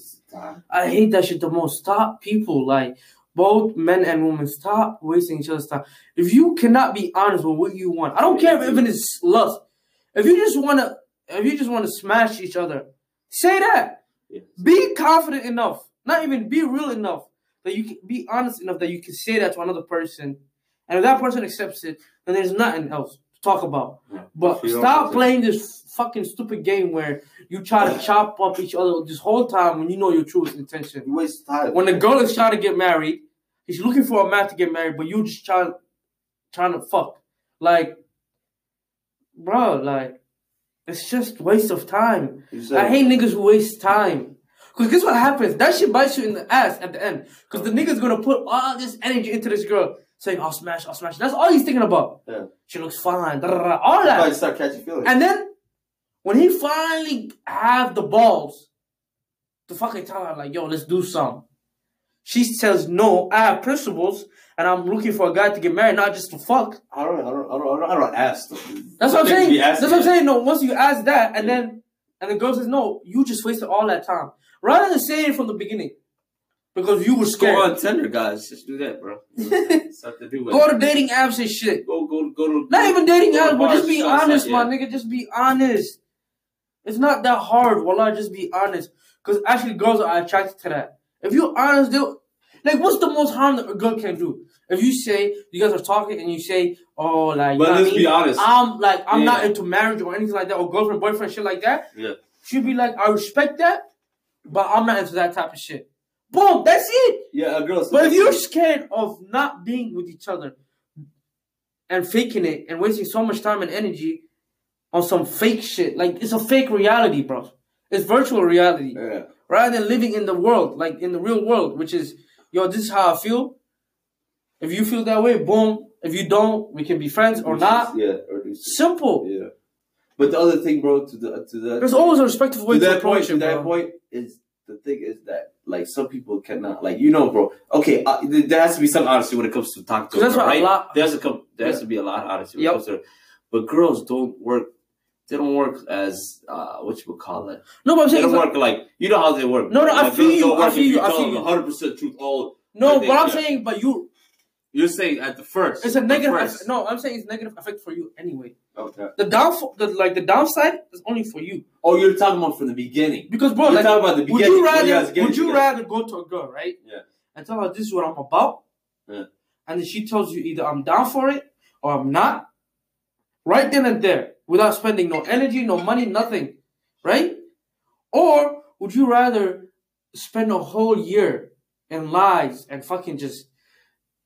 [SPEAKER 3] I hate that shit the most. Stop people like both men and women. Stop wasting each other's time. If you cannot be honest with what you want, I don't care if it is lust. If you just wanna, if you just wanna smash each other, say that. Be confident enough, not even be real enough that you can be honest enough that you can say that to another person, and if that person accepts it, then there's nothing else talk about.
[SPEAKER 5] Yeah.
[SPEAKER 3] But stop playing this fucking stupid game where you try to chop up each other this whole time when you know your true intention.
[SPEAKER 5] You waste time.
[SPEAKER 3] When the girl is trying to get married, he's looking for a man to get married, but you just trying trying to fuck. Like, bro, like it's just waste of time. I hate niggas who waste time. Cause guess what happens? That shit bites you in the ass at the end. Cause the nigga's gonna put all this energy into this girl, saying I'll smash, I'll smash. That's all he's thinking about.
[SPEAKER 5] Yeah.
[SPEAKER 3] She looks fine, all
[SPEAKER 5] That's why you
[SPEAKER 3] that.
[SPEAKER 5] start catching feelings.
[SPEAKER 3] And then when he finally have the balls to fucking tell her like, yo, let's do something. She says no. I have principles, and I'm looking for a guy to get married, not just to fuck.
[SPEAKER 5] I don't, I don't, I don't, I don't, ask.
[SPEAKER 3] That's what I'm saying. That's what I'm saying. No, once you ask that, and then and the girl says no, you just wasted all that time. Rather than saying it from the beginning, because you were
[SPEAKER 5] Just go on Tinder, guys. Just do that, bro. [LAUGHS] Something to do with
[SPEAKER 3] Go to dating apps and shit.
[SPEAKER 5] Go, go, go to.
[SPEAKER 3] Not even dating apps, but just be
[SPEAKER 5] shots,
[SPEAKER 3] honest,
[SPEAKER 5] yeah.
[SPEAKER 3] my nigga. Just be honest. It's not that hard. Wallah, just be honest. Because actually, girls are attracted to that. If you're honest, they'll. Like, what's the most harm that a girl can do? If you say, you guys are talking and you say, oh, like,
[SPEAKER 5] But
[SPEAKER 3] know what I
[SPEAKER 5] let's be honest.
[SPEAKER 3] I'm like, I'm not into marriage or anything like that, or girlfriend, boyfriend, shit like that.
[SPEAKER 5] Yeah.
[SPEAKER 3] She'd be like, I respect that, but I'm not into that type of shit. Boom, that's it.
[SPEAKER 5] Yeah, a girl.
[SPEAKER 3] But if you're scared of not being with each other and faking it and wasting so much time and energy on some fake shit, like it's a fake reality, bro. It's virtual reality.
[SPEAKER 5] yeah.
[SPEAKER 3] Rather than living in the world, like in the real world, which is, yo, this is how I feel. If you feel that way, boom. If you don't, we can be friends or not.
[SPEAKER 5] Yeah, or
[SPEAKER 3] Simple.
[SPEAKER 5] Yeah. But the other thing, bro, to the to the
[SPEAKER 3] There's always a respectful way
[SPEAKER 5] to
[SPEAKER 3] to,
[SPEAKER 5] that point,
[SPEAKER 3] approach
[SPEAKER 5] to
[SPEAKER 3] it,
[SPEAKER 5] that point is the thing is that like some people cannot like you know, bro. Okay, uh, there has to be some honesty when it comes to talk to.
[SPEAKER 3] that's
[SPEAKER 5] a girl,
[SPEAKER 3] what a
[SPEAKER 5] right?
[SPEAKER 3] lot-
[SPEAKER 5] There has to. There has to be a lot of honesty when
[SPEAKER 3] Yep.
[SPEAKER 5] it comes to. But girls don't work. They don't work as uh, what you would call it.
[SPEAKER 3] No, but I'm saying
[SPEAKER 5] They
[SPEAKER 3] don't
[SPEAKER 5] work like you know how they work.
[SPEAKER 3] No, no, I feel you, I feel you, I feel you.
[SPEAKER 5] 100 percent truth. All
[SPEAKER 3] no, but I'm
[SPEAKER 5] yeah.
[SPEAKER 3] saying, but you,
[SPEAKER 5] you're saying at the first.
[SPEAKER 3] it's a negative.
[SPEAKER 5] first.
[SPEAKER 3] No, I'm saying it's negative effect for you anyway.
[SPEAKER 5] Okay.
[SPEAKER 3] The downfall, the like the downside is only for you
[SPEAKER 5] Oh, you're talking about from the beginning.
[SPEAKER 3] because, bro,
[SPEAKER 5] You're
[SPEAKER 3] like,
[SPEAKER 5] talking about the beginning.
[SPEAKER 3] would
[SPEAKER 5] you
[SPEAKER 3] rather
[SPEAKER 5] get
[SPEAKER 3] would you
[SPEAKER 5] together.
[SPEAKER 3] rather go to a girl, right?
[SPEAKER 5] Yeah.
[SPEAKER 3] And tell her this is what I'm about,
[SPEAKER 5] Yeah.
[SPEAKER 3] and then she tells you either I'm down for it or I'm not, right then and there, without spending no energy, no money, nothing, right? Or would you rather spend a whole year in lies and fucking just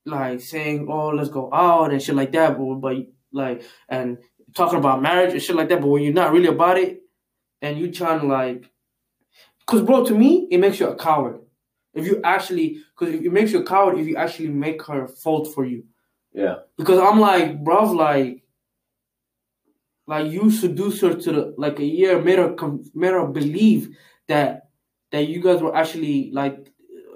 [SPEAKER 3] like saying, "Oh, let's go out" and shit like that, but, but like and talking about marriage and shit like that, but when you're not really about it, and you trying to like, cause bro, to me, it makes you a coward. If you actually, cause it makes you a coward if you actually make her fault for you.
[SPEAKER 5] Yeah.
[SPEAKER 3] Because I'm like, bruv, like, like you seduced her to the like a year, made her made her believe that that you guys were actually like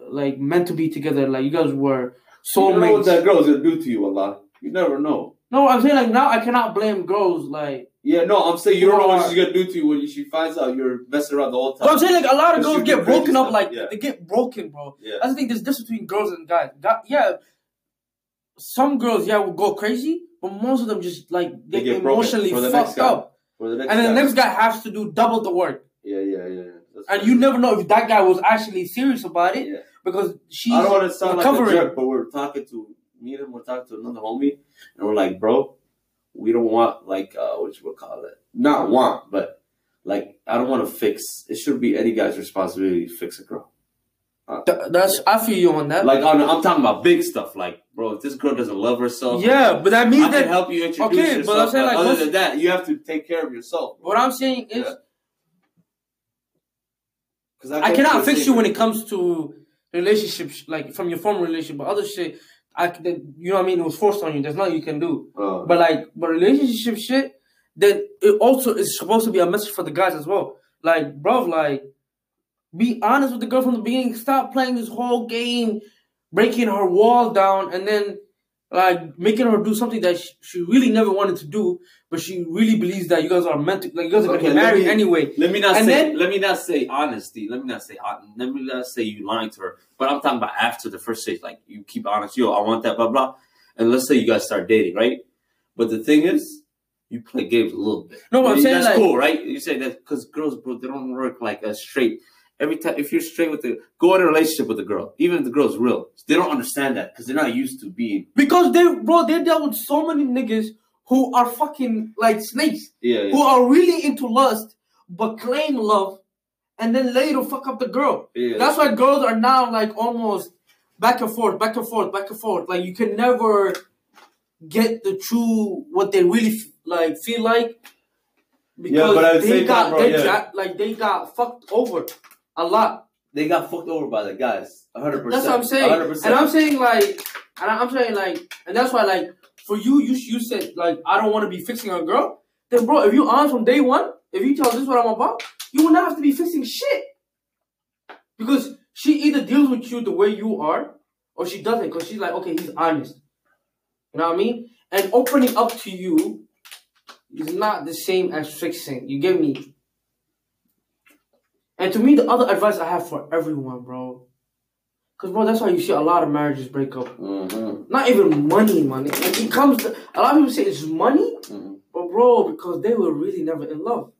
[SPEAKER 3] like meant to be together, like you guys were
[SPEAKER 5] soulmates. You know what that girl's gonna do to you, Allah. You never know.
[SPEAKER 3] No, I'm saying like now I cannot blame girls. Like,
[SPEAKER 5] Yeah, no, I'm saying you don't know what she's gonna do to you when she finds out you're messing around the whole time.
[SPEAKER 3] but I'm saying like a lot of girls get broken up.
[SPEAKER 5] stuff,
[SPEAKER 3] Like
[SPEAKER 5] yeah.
[SPEAKER 3] they get broken, bro.
[SPEAKER 5] yeah.
[SPEAKER 3] That's the thing. There's difference between girls and guys. Yeah, some girls yeah will go crazy, but most of them just like
[SPEAKER 5] They
[SPEAKER 3] get,
[SPEAKER 5] get
[SPEAKER 3] emotionally
[SPEAKER 5] the
[SPEAKER 3] fucked up.
[SPEAKER 5] The
[SPEAKER 3] And then the next guy has to do double the work.
[SPEAKER 5] Yeah, yeah, yeah. That's
[SPEAKER 3] And you never know if that guy was actually serious about it
[SPEAKER 5] Yeah.
[SPEAKER 3] because she's
[SPEAKER 5] I don't want to sound like a jerk, but we're talking to me and him. We're talking to another homie, and we're like, bro, we don't want like uh, what you would call it, not want, but like I don't want to fix. It should be any guy's responsibility to fix a girl.
[SPEAKER 3] Th- that's I feel you on that.
[SPEAKER 5] Like on, I'm talking about big stuff. Like, bro, if this girl doesn't love herself,
[SPEAKER 3] yeah, but that means
[SPEAKER 5] I
[SPEAKER 3] means
[SPEAKER 5] can
[SPEAKER 3] that
[SPEAKER 5] help you introduce
[SPEAKER 3] Okay,
[SPEAKER 5] yourself.
[SPEAKER 3] but I'm saying, like,
[SPEAKER 5] other than that, you have to take care of yourself.
[SPEAKER 3] what I'm saying is
[SPEAKER 5] Yeah. Because
[SPEAKER 3] I cannot fix you when it comes to relationships, like from your former relationship, but other shit, I you know what I mean. It was forced on you. There's nothing you can do.
[SPEAKER 5] Uh,
[SPEAKER 3] But like, but relationship shit, then it also is supposed to be a message for the guys as well. Like, bro, like, Be honest with the girl from the beginning. Stop playing this whole game, breaking her wall down, and then like making her do something that she, she really never wanted to do, but she really believes that you guys are meant to, like you guys are
[SPEAKER 5] Okay,
[SPEAKER 3] gonna get married
[SPEAKER 5] me-
[SPEAKER 3] anyway.
[SPEAKER 5] Let me not
[SPEAKER 3] And
[SPEAKER 5] say.
[SPEAKER 3] then-
[SPEAKER 5] let me not say honesty. Let me not say. Let me not say you lying to her. But I'm talking about after the first stage. Like you keep honest. Yo, I want that. Blah blah. And let's say you guys start dating, right? But the thing is, you play games a little bit.
[SPEAKER 3] No, but I'm saying
[SPEAKER 5] that's
[SPEAKER 3] like
[SPEAKER 5] cool, right? You say that because girls, bro, they don't work like a straight. Every time, if you're straight with the, go in a relationship with a girl, even if the girl's real, they don't understand that because they're not used to being.
[SPEAKER 3] because they bro they dealt with so many niggas who are fucking like snakes,
[SPEAKER 5] Yeah, yeah.
[SPEAKER 3] who are really into lust but claim love, and then later fuck up the girl.
[SPEAKER 5] yeah.
[SPEAKER 3] That's why girls are now like almost back and forth, back and forth, back and forth. Like you can never get the true what they really f- like feel like because
[SPEAKER 5] Yeah, but at the
[SPEAKER 3] they got
[SPEAKER 5] time, bro,
[SPEAKER 3] they
[SPEAKER 5] yeah.
[SPEAKER 3] got like they got fucked over a lot.
[SPEAKER 5] they got fucked over by the guys. 100%.
[SPEAKER 3] That's what I'm saying.
[SPEAKER 5] 100%.
[SPEAKER 3] And I'm saying like, and I'm saying like, and that's why like for you, you you said like I don't want to be fixing a girl. Then bro, if you honest from day one, if you tell this is what I'm about, you will not have to be fixing shit. Because she either deals with you the way you are, or she doesn't. Because she's like, okay, he's honest. You know what I mean? And opening up to you is not the same as fixing. You get me? And to me, the other advice I have for everyone, bro. Cause bro, that's why you see a lot of marriages break up.
[SPEAKER 5] Mhm.
[SPEAKER 3] Not even money, money. It comes to a lot of people say it's money,
[SPEAKER 5] Mhm.
[SPEAKER 3] but bro, because they were really never in love.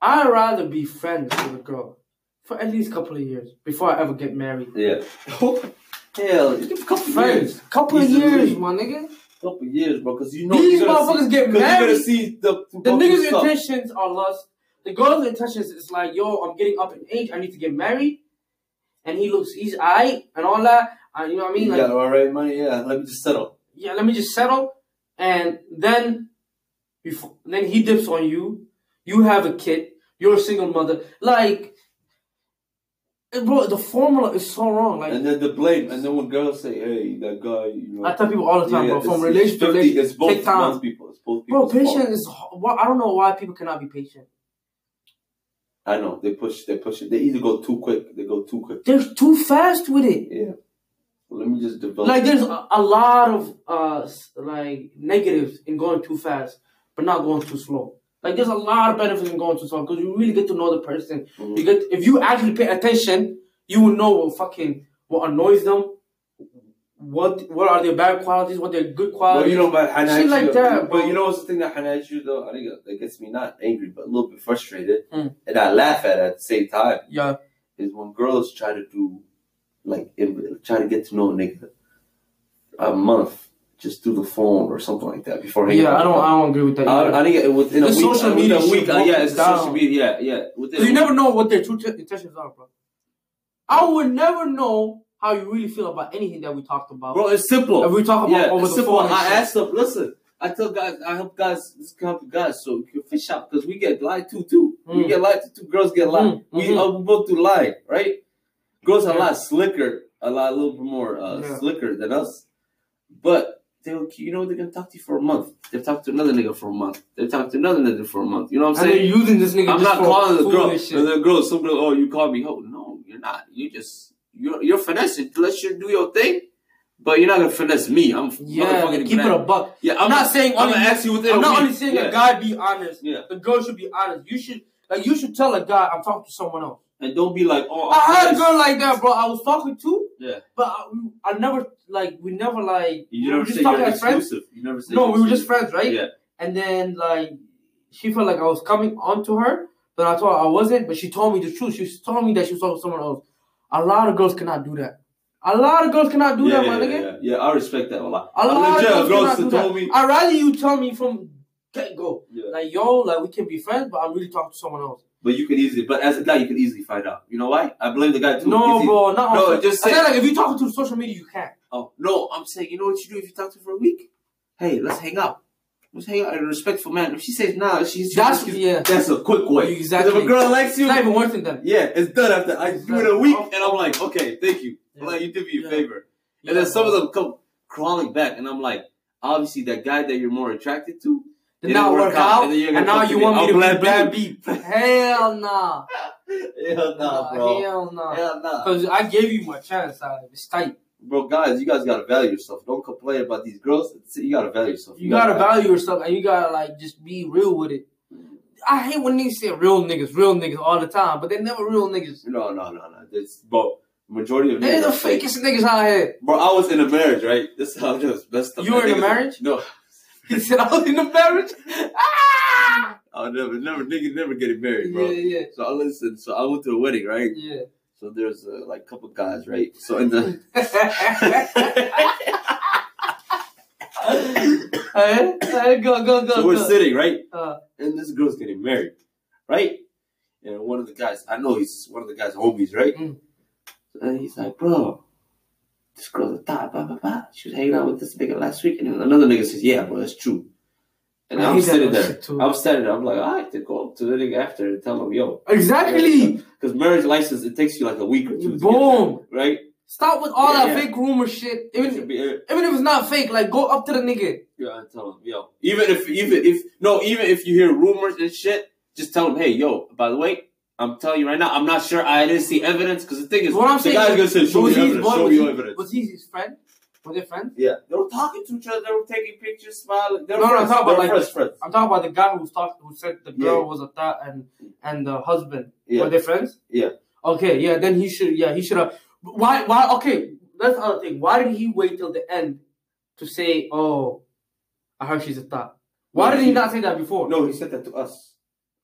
[SPEAKER 3] I'd rather be friends with a girl for at least a couple of years before I ever get married.
[SPEAKER 5] Yeah. [LAUGHS] Hell, give a couple
[SPEAKER 3] Friends,
[SPEAKER 5] years.
[SPEAKER 3] couple of years, my nigga.
[SPEAKER 5] Couple years, bro. Because you know
[SPEAKER 3] These motherfuckers
[SPEAKER 5] see,
[SPEAKER 3] get
[SPEAKER 5] 'cause You're gonna see the
[SPEAKER 3] The niggas' intentions are lust. The girl's intentions is like, yo, I'm getting up in age. I need to get married. And he looks, he's alright and all that. Uh, you know what I mean?
[SPEAKER 5] You
[SPEAKER 3] Like,
[SPEAKER 5] got all right money. Yeah, let me just settle.
[SPEAKER 3] yeah, let me just settle. And then, before, then he dips on you. You have a kid. You're a single mother. Like, bro, the formula is so wrong. Like,
[SPEAKER 5] And then the blame. And then when girls say, "Hey, that guy," you know.
[SPEAKER 3] I tell people all the time, bro, from relationship to
[SPEAKER 5] 50
[SPEAKER 3] relationship,
[SPEAKER 5] It's both,
[SPEAKER 3] take time.
[SPEAKER 5] people. It's both
[SPEAKER 3] Bro,
[SPEAKER 5] people's
[SPEAKER 3] patience is. Well, I don't know why people cannot be patient.
[SPEAKER 5] I know they push. They push it. They either go too quick. They go too quick.
[SPEAKER 3] They're too fast with it.
[SPEAKER 5] Yeah. Let me just develop.
[SPEAKER 3] Like, there's a, a lot of uh like negatives in going too fast, but not going too slow. Like, there's a lot of benefits in going too slow because you really get to know the person.
[SPEAKER 5] Mhm.
[SPEAKER 3] You get if you actually pay attention, you will know what fucking what annoys them. What what are their bad qualities? What their good qualities?
[SPEAKER 5] you know, but Hanachi,
[SPEAKER 3] Shit like that, bro.
[SPEAKER 5] But you know what's the thing that Hanachi though? I think that gets me not angry, but a little bit frustrated,
[SPEAKER 3] Mm.
[SPEAKER 5] and I laugh at it at the same time.
[SPEAKER 3] yeah,
[SPEAKER 5] Is when girls try to do, like, try to get to know a nigga a month just through the phone or something like that before hanging
[SPEAKER 3] yeah. I don't I don't agree with that.
[SPEAKER 5] I,
[SPEAKER 3] either.
[SPEAKER 5] I think it within a
[SPEAKER 3] The
[SPEAKER 5] week,
[SPEAKER 3] social media
[SPEAKER 5] a week, uh, yeah, it's
[SPEAKER 3] down.
[SPEAKER 5] social media, yeah, yeah. Within
[SPEAKER 3] you never know what their true t- intentions are, bro. I would never know how you really feel about anything that we talked about.
[SPEAKER 5] bro, it's simple.
[SPEAKER 3] If we talk about
[SPEAKER 5] yeah,
[SPEAKER 3] over
[SPEAKER 5] it's
[SPEAKER 3] the
[SPEAKER 5] simple. I asked them, listen, I tell guys, I help guys, this can help guys, so you can fish out because we get lied to too. We
[SPEAKER 3] Mm.
[SPEAKER 5] get lied to too. Girls get lied.
[SPEAKER 3] Mm,
[SPEAKER 5] We, uh, we both do lie, right? Girls are a lot slicker, a lot, a little bit more uh,
[SPEAKER 3] Yeah.
[SPEAKER 5] slicker than us. But they'll, you know, they're gonna talk to you for a month. They'll talk to another nigga for a month. They'll talk to another nigga for a month. You know what I'm
[SPEAKER 3] and they're
[SPEAKER 5] saying?
[SPEAKER 3] using this nigga.
[SPEAKER 5] I'm not calling the girl.
[SPEAKER 3] And
[SPEAKER 5] the girl, some girl, oh, you call me ho. No, you're not. You just you're you're finessing. Let you do your thing, but you're not gonna finesse me. I'm
[SPEAKER 3] Yeah,
[SPEAKER 5] motherfucking
[SPEAKER 3] keep it a buck.
[SPEAKER 5] Yeah,
[SPEAKER 3] I'm not saying
[SPEAKER 5] I'm
[SPEAKER 3] only
[SPEAKER 5] gonna ask you within
[SPEAKER 3] I'm not
[SPEAKER 5] week.
[SPEAKER 3] only saying
[SPEAKER 5] yeah.
[SPEAKER 3] a guy be honest.
[SPEAKER 5] Yeah.
[SPEAKER 3] The girl should be honest. You should like you should tell a guy I'm talking to someone else.
[SPEAKER 5] and don't be like, oh,
[SPEAKER 3] I had a
[SPEAKER 5] I'm
[SPEAKER 3] girl like that, bro. I was talking to.
[SPEAKER 5] Yeah.
[SPEAKER 3] But I, I never like we never like
[SPEAKER 5] You
[SPEAKER 3] we
[SPEAKER 5] never
[SPEAKER 3] were just talking as friends.
[SPEAKER 5] You never said.
[SPEAKER 3] No, we were just friends, right?
[SPEAKER 5] Yeah.
[SPEAKER 3] And then like she felt like I was coming onto her, but I told her I wasn't. But she told me the truth. She told me that she was talking to someone else. A lot of girls cannot do that. A lot of girls cannot do
[SPEAKER 5] yeah,
[SPEAKER 3] that,
[SPEAKER 5] yeah,
[SPEAKER 3] my
[SPEAKER 5] yeah,
[SPEAKER 3] nigga.
[SPEAKER 5] yeah, yeah, I respect that a lot.
[SPEAKER 3] A lot of girls
[SPEAKER 5] girls
[SPEAKER 3] cannot do that.
[SPEAKER 5] me.
[SPEAKER 3] I'd rather you tell me from get go. Like yo, like we can be friends, but I'm really talking to someone else.
[SPEAKER 5] But you can easily, but as a guy, you can easily find out. You know why? I blame the guy too.
[SPEAKER 3] No, bro, not
[SPEAKER 5] No,
[SPEAKER 3] on
[SPEAKER 5] just
[SPEAKER 3] I
[SPEAKER 5] say-
[SPEAKER 3] said like if you talking to social media, you can't.
[SPEAKER 5] Oh no, I'm saying, you know what you do if you talk to for a week? Hey, let's hang out. Let's hang out in a respectful manner. If she says nah, she's
[SPEAKER 3] That's yeah.
[SPEAKER 5] that's a quick way.
[SPEAKER 3] Exactly.
[SPEAKER 5] If a girl likes
[SPEAKER 3] It's
[SPEAKER 5] you,
[SPEAKER 3] not even worth it then.
[SPEAKER 5] yeah, it's done after I do it a week, and I'm like, okay, thank you.
[SPEAKER 3] Yeah.
[SPEAKER 5] Like you did me a
[SPEAKER 3] Yeah.
[SPEAKER 5] favor.
[SPEAKER 3] Yeah,
[SPEAKER 5] And then some of them come crawling back, and I'm like, obviously that guy that you're more attracted to,
[SPEAKER 3] did
[SPEAKER 5] It
[SPEAKER 3] not
[SPEAKER 5] didn't
[SPEAKER 3] work out,
[SPEAKER 5] and,
[SPEAKER 3] and now you
[SPEAKER 5] to me,
[SPEAKER 3] want me
[SPEAKER 5] I'm
[SPEAKER 3] to
[SPEAKER 5] glad
[SPEAKER 3] be bad beep. Hell nah.
[SPEAKER 5] Hell nah, bro.
[SPEAKER 3] Hell nah.
[SPEAKER 5] Hell nah.
[SPEAKER 3] Because I gave you my chance. I, it's tight.
[SPEAKER 5] Bro, guys, you guys gotta value yourself. Don't complain about these girls. You gotta value yourself.
[SPEAKER 3] You gotta value yourself and you gotta like just be real with it. I hate when they say real niggas, real niggas all the time, but they're never real niggas.
[SPEAKER 5] No, no, no, no. It's bro. Majority of
[SPEAKER 3] They're the
[SPEAKER 5] are fake.
[SPEAKER 3] fakest niggas out here.
[SPEAKER 5] Bro, I was in a marriage, right? This is how it was best.
[SPEAKER 3] You were in a marriage?
[SPEAKER 5] No, [LAUGHS]
[SPEAKER 3] He said I was in a marriage. [LAUGHS] Ah!
[SPEAKER 5] I'll never, never, niggas never getting married, bro.
[SPEAKER 3] Yeah, yeah,
[SPEAKER 5] So I listen. So I went to a wedding, right?
[SPEAKER 3] yeah.
[SPEAKER 5] So there's uh, like a couple guys, right? So in the
[SPEAKER 3] Hey, [LAUGHS] hey, go, go, go,
[SPEAKER 5] so we're
[SPEAKER 3] go.
[SPEAKER 5] sitting, right?
[SPEAKER 3] Uh,
[SPEAKER 5] And this girl's getting married, right? And one of the guys, I know he's one of the guys' homies, right?
[SPEAKER 3] Mm.
[SPEAKER 5] And he's like, bro, this girl's a thought, blah, blah, blah. She was hanging out with this nigga last week. And another nigga says, yeah, bro, that's true. And I'm sitting there. I'm standing there. I'm like, I have to go up to the nigga after and tell him, yo.
[SPEAKER 3] exactly.
[SPEAKER 5] Because marriage license, it takes you like a week or two.
[SPEAKER 3] Boom.
[SPEAKER 5] there, right?
[SPEAKER 3] Stop with all
[SPEAKER 5] Yeah,
[SPEAKER 3] that
[SPEAKER 5] yeah.
[SPEAKER 3] fake rumor shit.
[SPEAKER 5] It
[SPEAKER 3] Even
[SPEAKER 5] be, uh,
[SPEAKER 3] even if it's not fake, like go up to the nigga.
[SPEAKER 5] Yeah, I tell him, yo. Even if, even if, no, even if you hear rumors and shit, just tell him, hey, yo. By the way, I'm telling you right now, I'm not sure. I didn't see evidence because the thing is,
[SPEAKER 3] What I'm
[SPEAKER 5] the
[SPEAKER 3] saying
[SPEAKER 5] guy's gonna say, show me evidence. Show me evidence.
[SPEAKER 3] Was he his friend? Were they friends?
[SPEAKER 5] Yeah, they were talking to each other. They were taking pictures, smiling. They were
[SPEAKER 3] No, no, I'm talking about, like,
[SPEAKER 5] friends, friends.
[SPEAKER 3] I'm talking about the guy who talked, who said the girl
[SPEAKER 5] Yeah.
[SPEAKER 3] was a thought and and the husband.
[SPEAKER 5] Yeah.
[SPEAKER 3] Were they friends?
[SPEAKER 5] Yeah.
[SPEAKER 3] Okay, yeah. Then he should, yeah, he should have. Why? Why? Okay, that's the other thing. Why did he wait till the end to say, "Oh, I heard she's a thought"? Why
[SPEAKER 5] No,
[SPEAKER 3] did he
[SPEAKER 5] he-
[SPEAKER 3] not say that before?
[SPEAKER 5] No, he said that to us.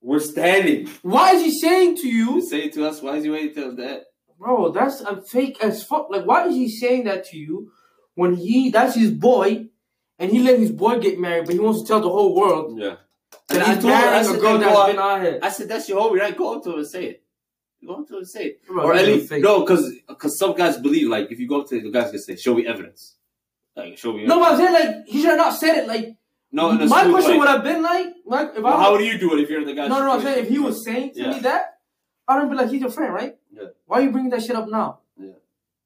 [SPEAKER 5] We're standing.
[SPEAKER 3] Why is he saying to
[SPEAKER 5] You
[SPEAKER 3] you,
[SPEAKER 5] say it to us. Why is he waiting till that?
[SPEAKER 3] bro? That's a fake as fuck. Like, why is he saying that to you when he that's his boy, and he let his boy get married, but he wants to tell the whole world
[SPEAKER 5] Yeah.
[SPEAKER 3] that
[SPEAKER 5] he
[SPEAKER 3] I'm
[SPEAKER 5] told her, I
[SPEAKER 3] marrying a
[SPEAKER 5] said,
[SPEAKER 3] girl
[SPEAKER 5] "Hey,
[SPEAKER 3] that's
[SPEAKER 5] go
[SPEAKER 3] been
[SPEAKER 5] out."
[SPEAKER 3] out here.
[SPEAKER 5] I said, that's your homie, right? Go up to him and say it. Go up to him and say it.
[SPEAKER 3] Bro,
[SPEAKER 5] or at least
[SPEAKER 3] fake.
[SPEAKER 5] no, because because some guys believe like if you go up to the guys can say, show me evidence, like show me.
[SPEAKER 3] No, but. I'm saying like he should have not said it. Like
[SPEAKER 5] no. In a
[SPEAKER 3] my question
[SPEAKER 5] way.
[SPEAKER 3] would have been like, like if
[SPEAKER 5] Well,
[SPEAKER 3] I
[SPEAKER 5] how would you do it if you're the guy?
[SPEAKER 3] no, no, I'm saying if he was saying to
[SPEAKER 5] Yeah.
[SPEAKER 3] me that, I'd be like, he's your friend, right?
[SPEAKER 5] Yeah.
[SPEAKER 3] Why are you bringing that shit up now?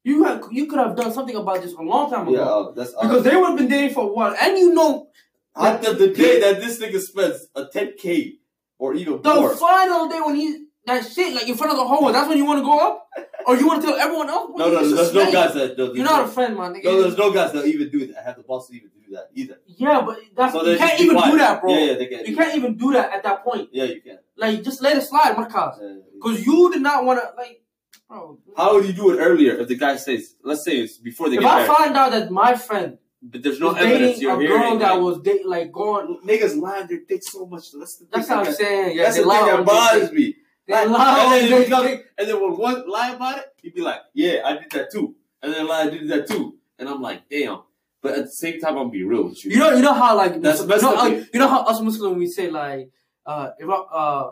[SPEAKER 5] Yeah.
[SPEAKER 3] You had, you could have done something about this a long time ago
[SPEAKER 5] yeah, uh, that's
[SPEAKER 3] because they would have been dating for a while, and you know
[SPEAKER 5] after the day that this nigga spends a 10k or even
[SPEAKER 3] the
[SPEAKER 5] more.
[SPEAKER 3] final day when he that shit like in front of the whole world. That's when you want to go up, or you want to tell everyone else.
[SPEAKER 5] No, no, there's no guys that. No,
[SPEAKER 3] You're not a friend, man.
[SPEAKER 5] No, there's no guys that even do that. I have the balls to even do that either.
[SPEAKER 3] Yeah, but that's
[SPEAKER 5] So
[SPEAKER 3] you can't even
[SPEAKER 5] quiet.
[SPEAKER 3] do that, bro.
[SPEAKER 5] Yeah, yeah, they can.
[SPEAKER 3] You can't even do that at that point.
[SPEAKER 5] Yeah, you can.
[SPEAKER 3] Like, just let it slide, Marcos.
[SPEAKER 5] Yeah, yeah.
[SPEAKER 3] Because you did not want to, like, bro.
[SPEAKER 5] How would you do it earlier if the guy says, let's say it's before they
[SPEAKER 3] If
[SPEAKER 5] get
[SPEAKER 3] I
[SPEAKER 5] married,
[SPEAKER 3] find out that my friend
[SPEAKER 5] but there's no evidence you're
[SPEAKER 3] a
[SPEAKER 5] hearing.
[SPEAKER 3] girl that
[SPEAKER 5] like,
[SPEAKER 3] was date, like going,
[SPEAKER 5] niggas lying their dick so much. That's the
[SPEAKER 3] that's what I'm saying. Yeah,
[SPEAKER 5] That's
[SPEAKER 3] they
[SPEAKER 5] the thing that bothers me.
[SPEAKER 3] They
[SPEAKER 5] Like,
[SPEAKER 3] lie
[SPEAKER 5] and, then it and then when one lie about it, he'd be like, "Yeah, I did that too," and then lie, I did that too, and I'm like, "Damn." But at the same time, I'll be real with you.
[SPEAKER 3] You know, you know how like
[SPEAKER 5] That's
[SPEAKER 3] you know, you know how us Muslims we say like uh if I uh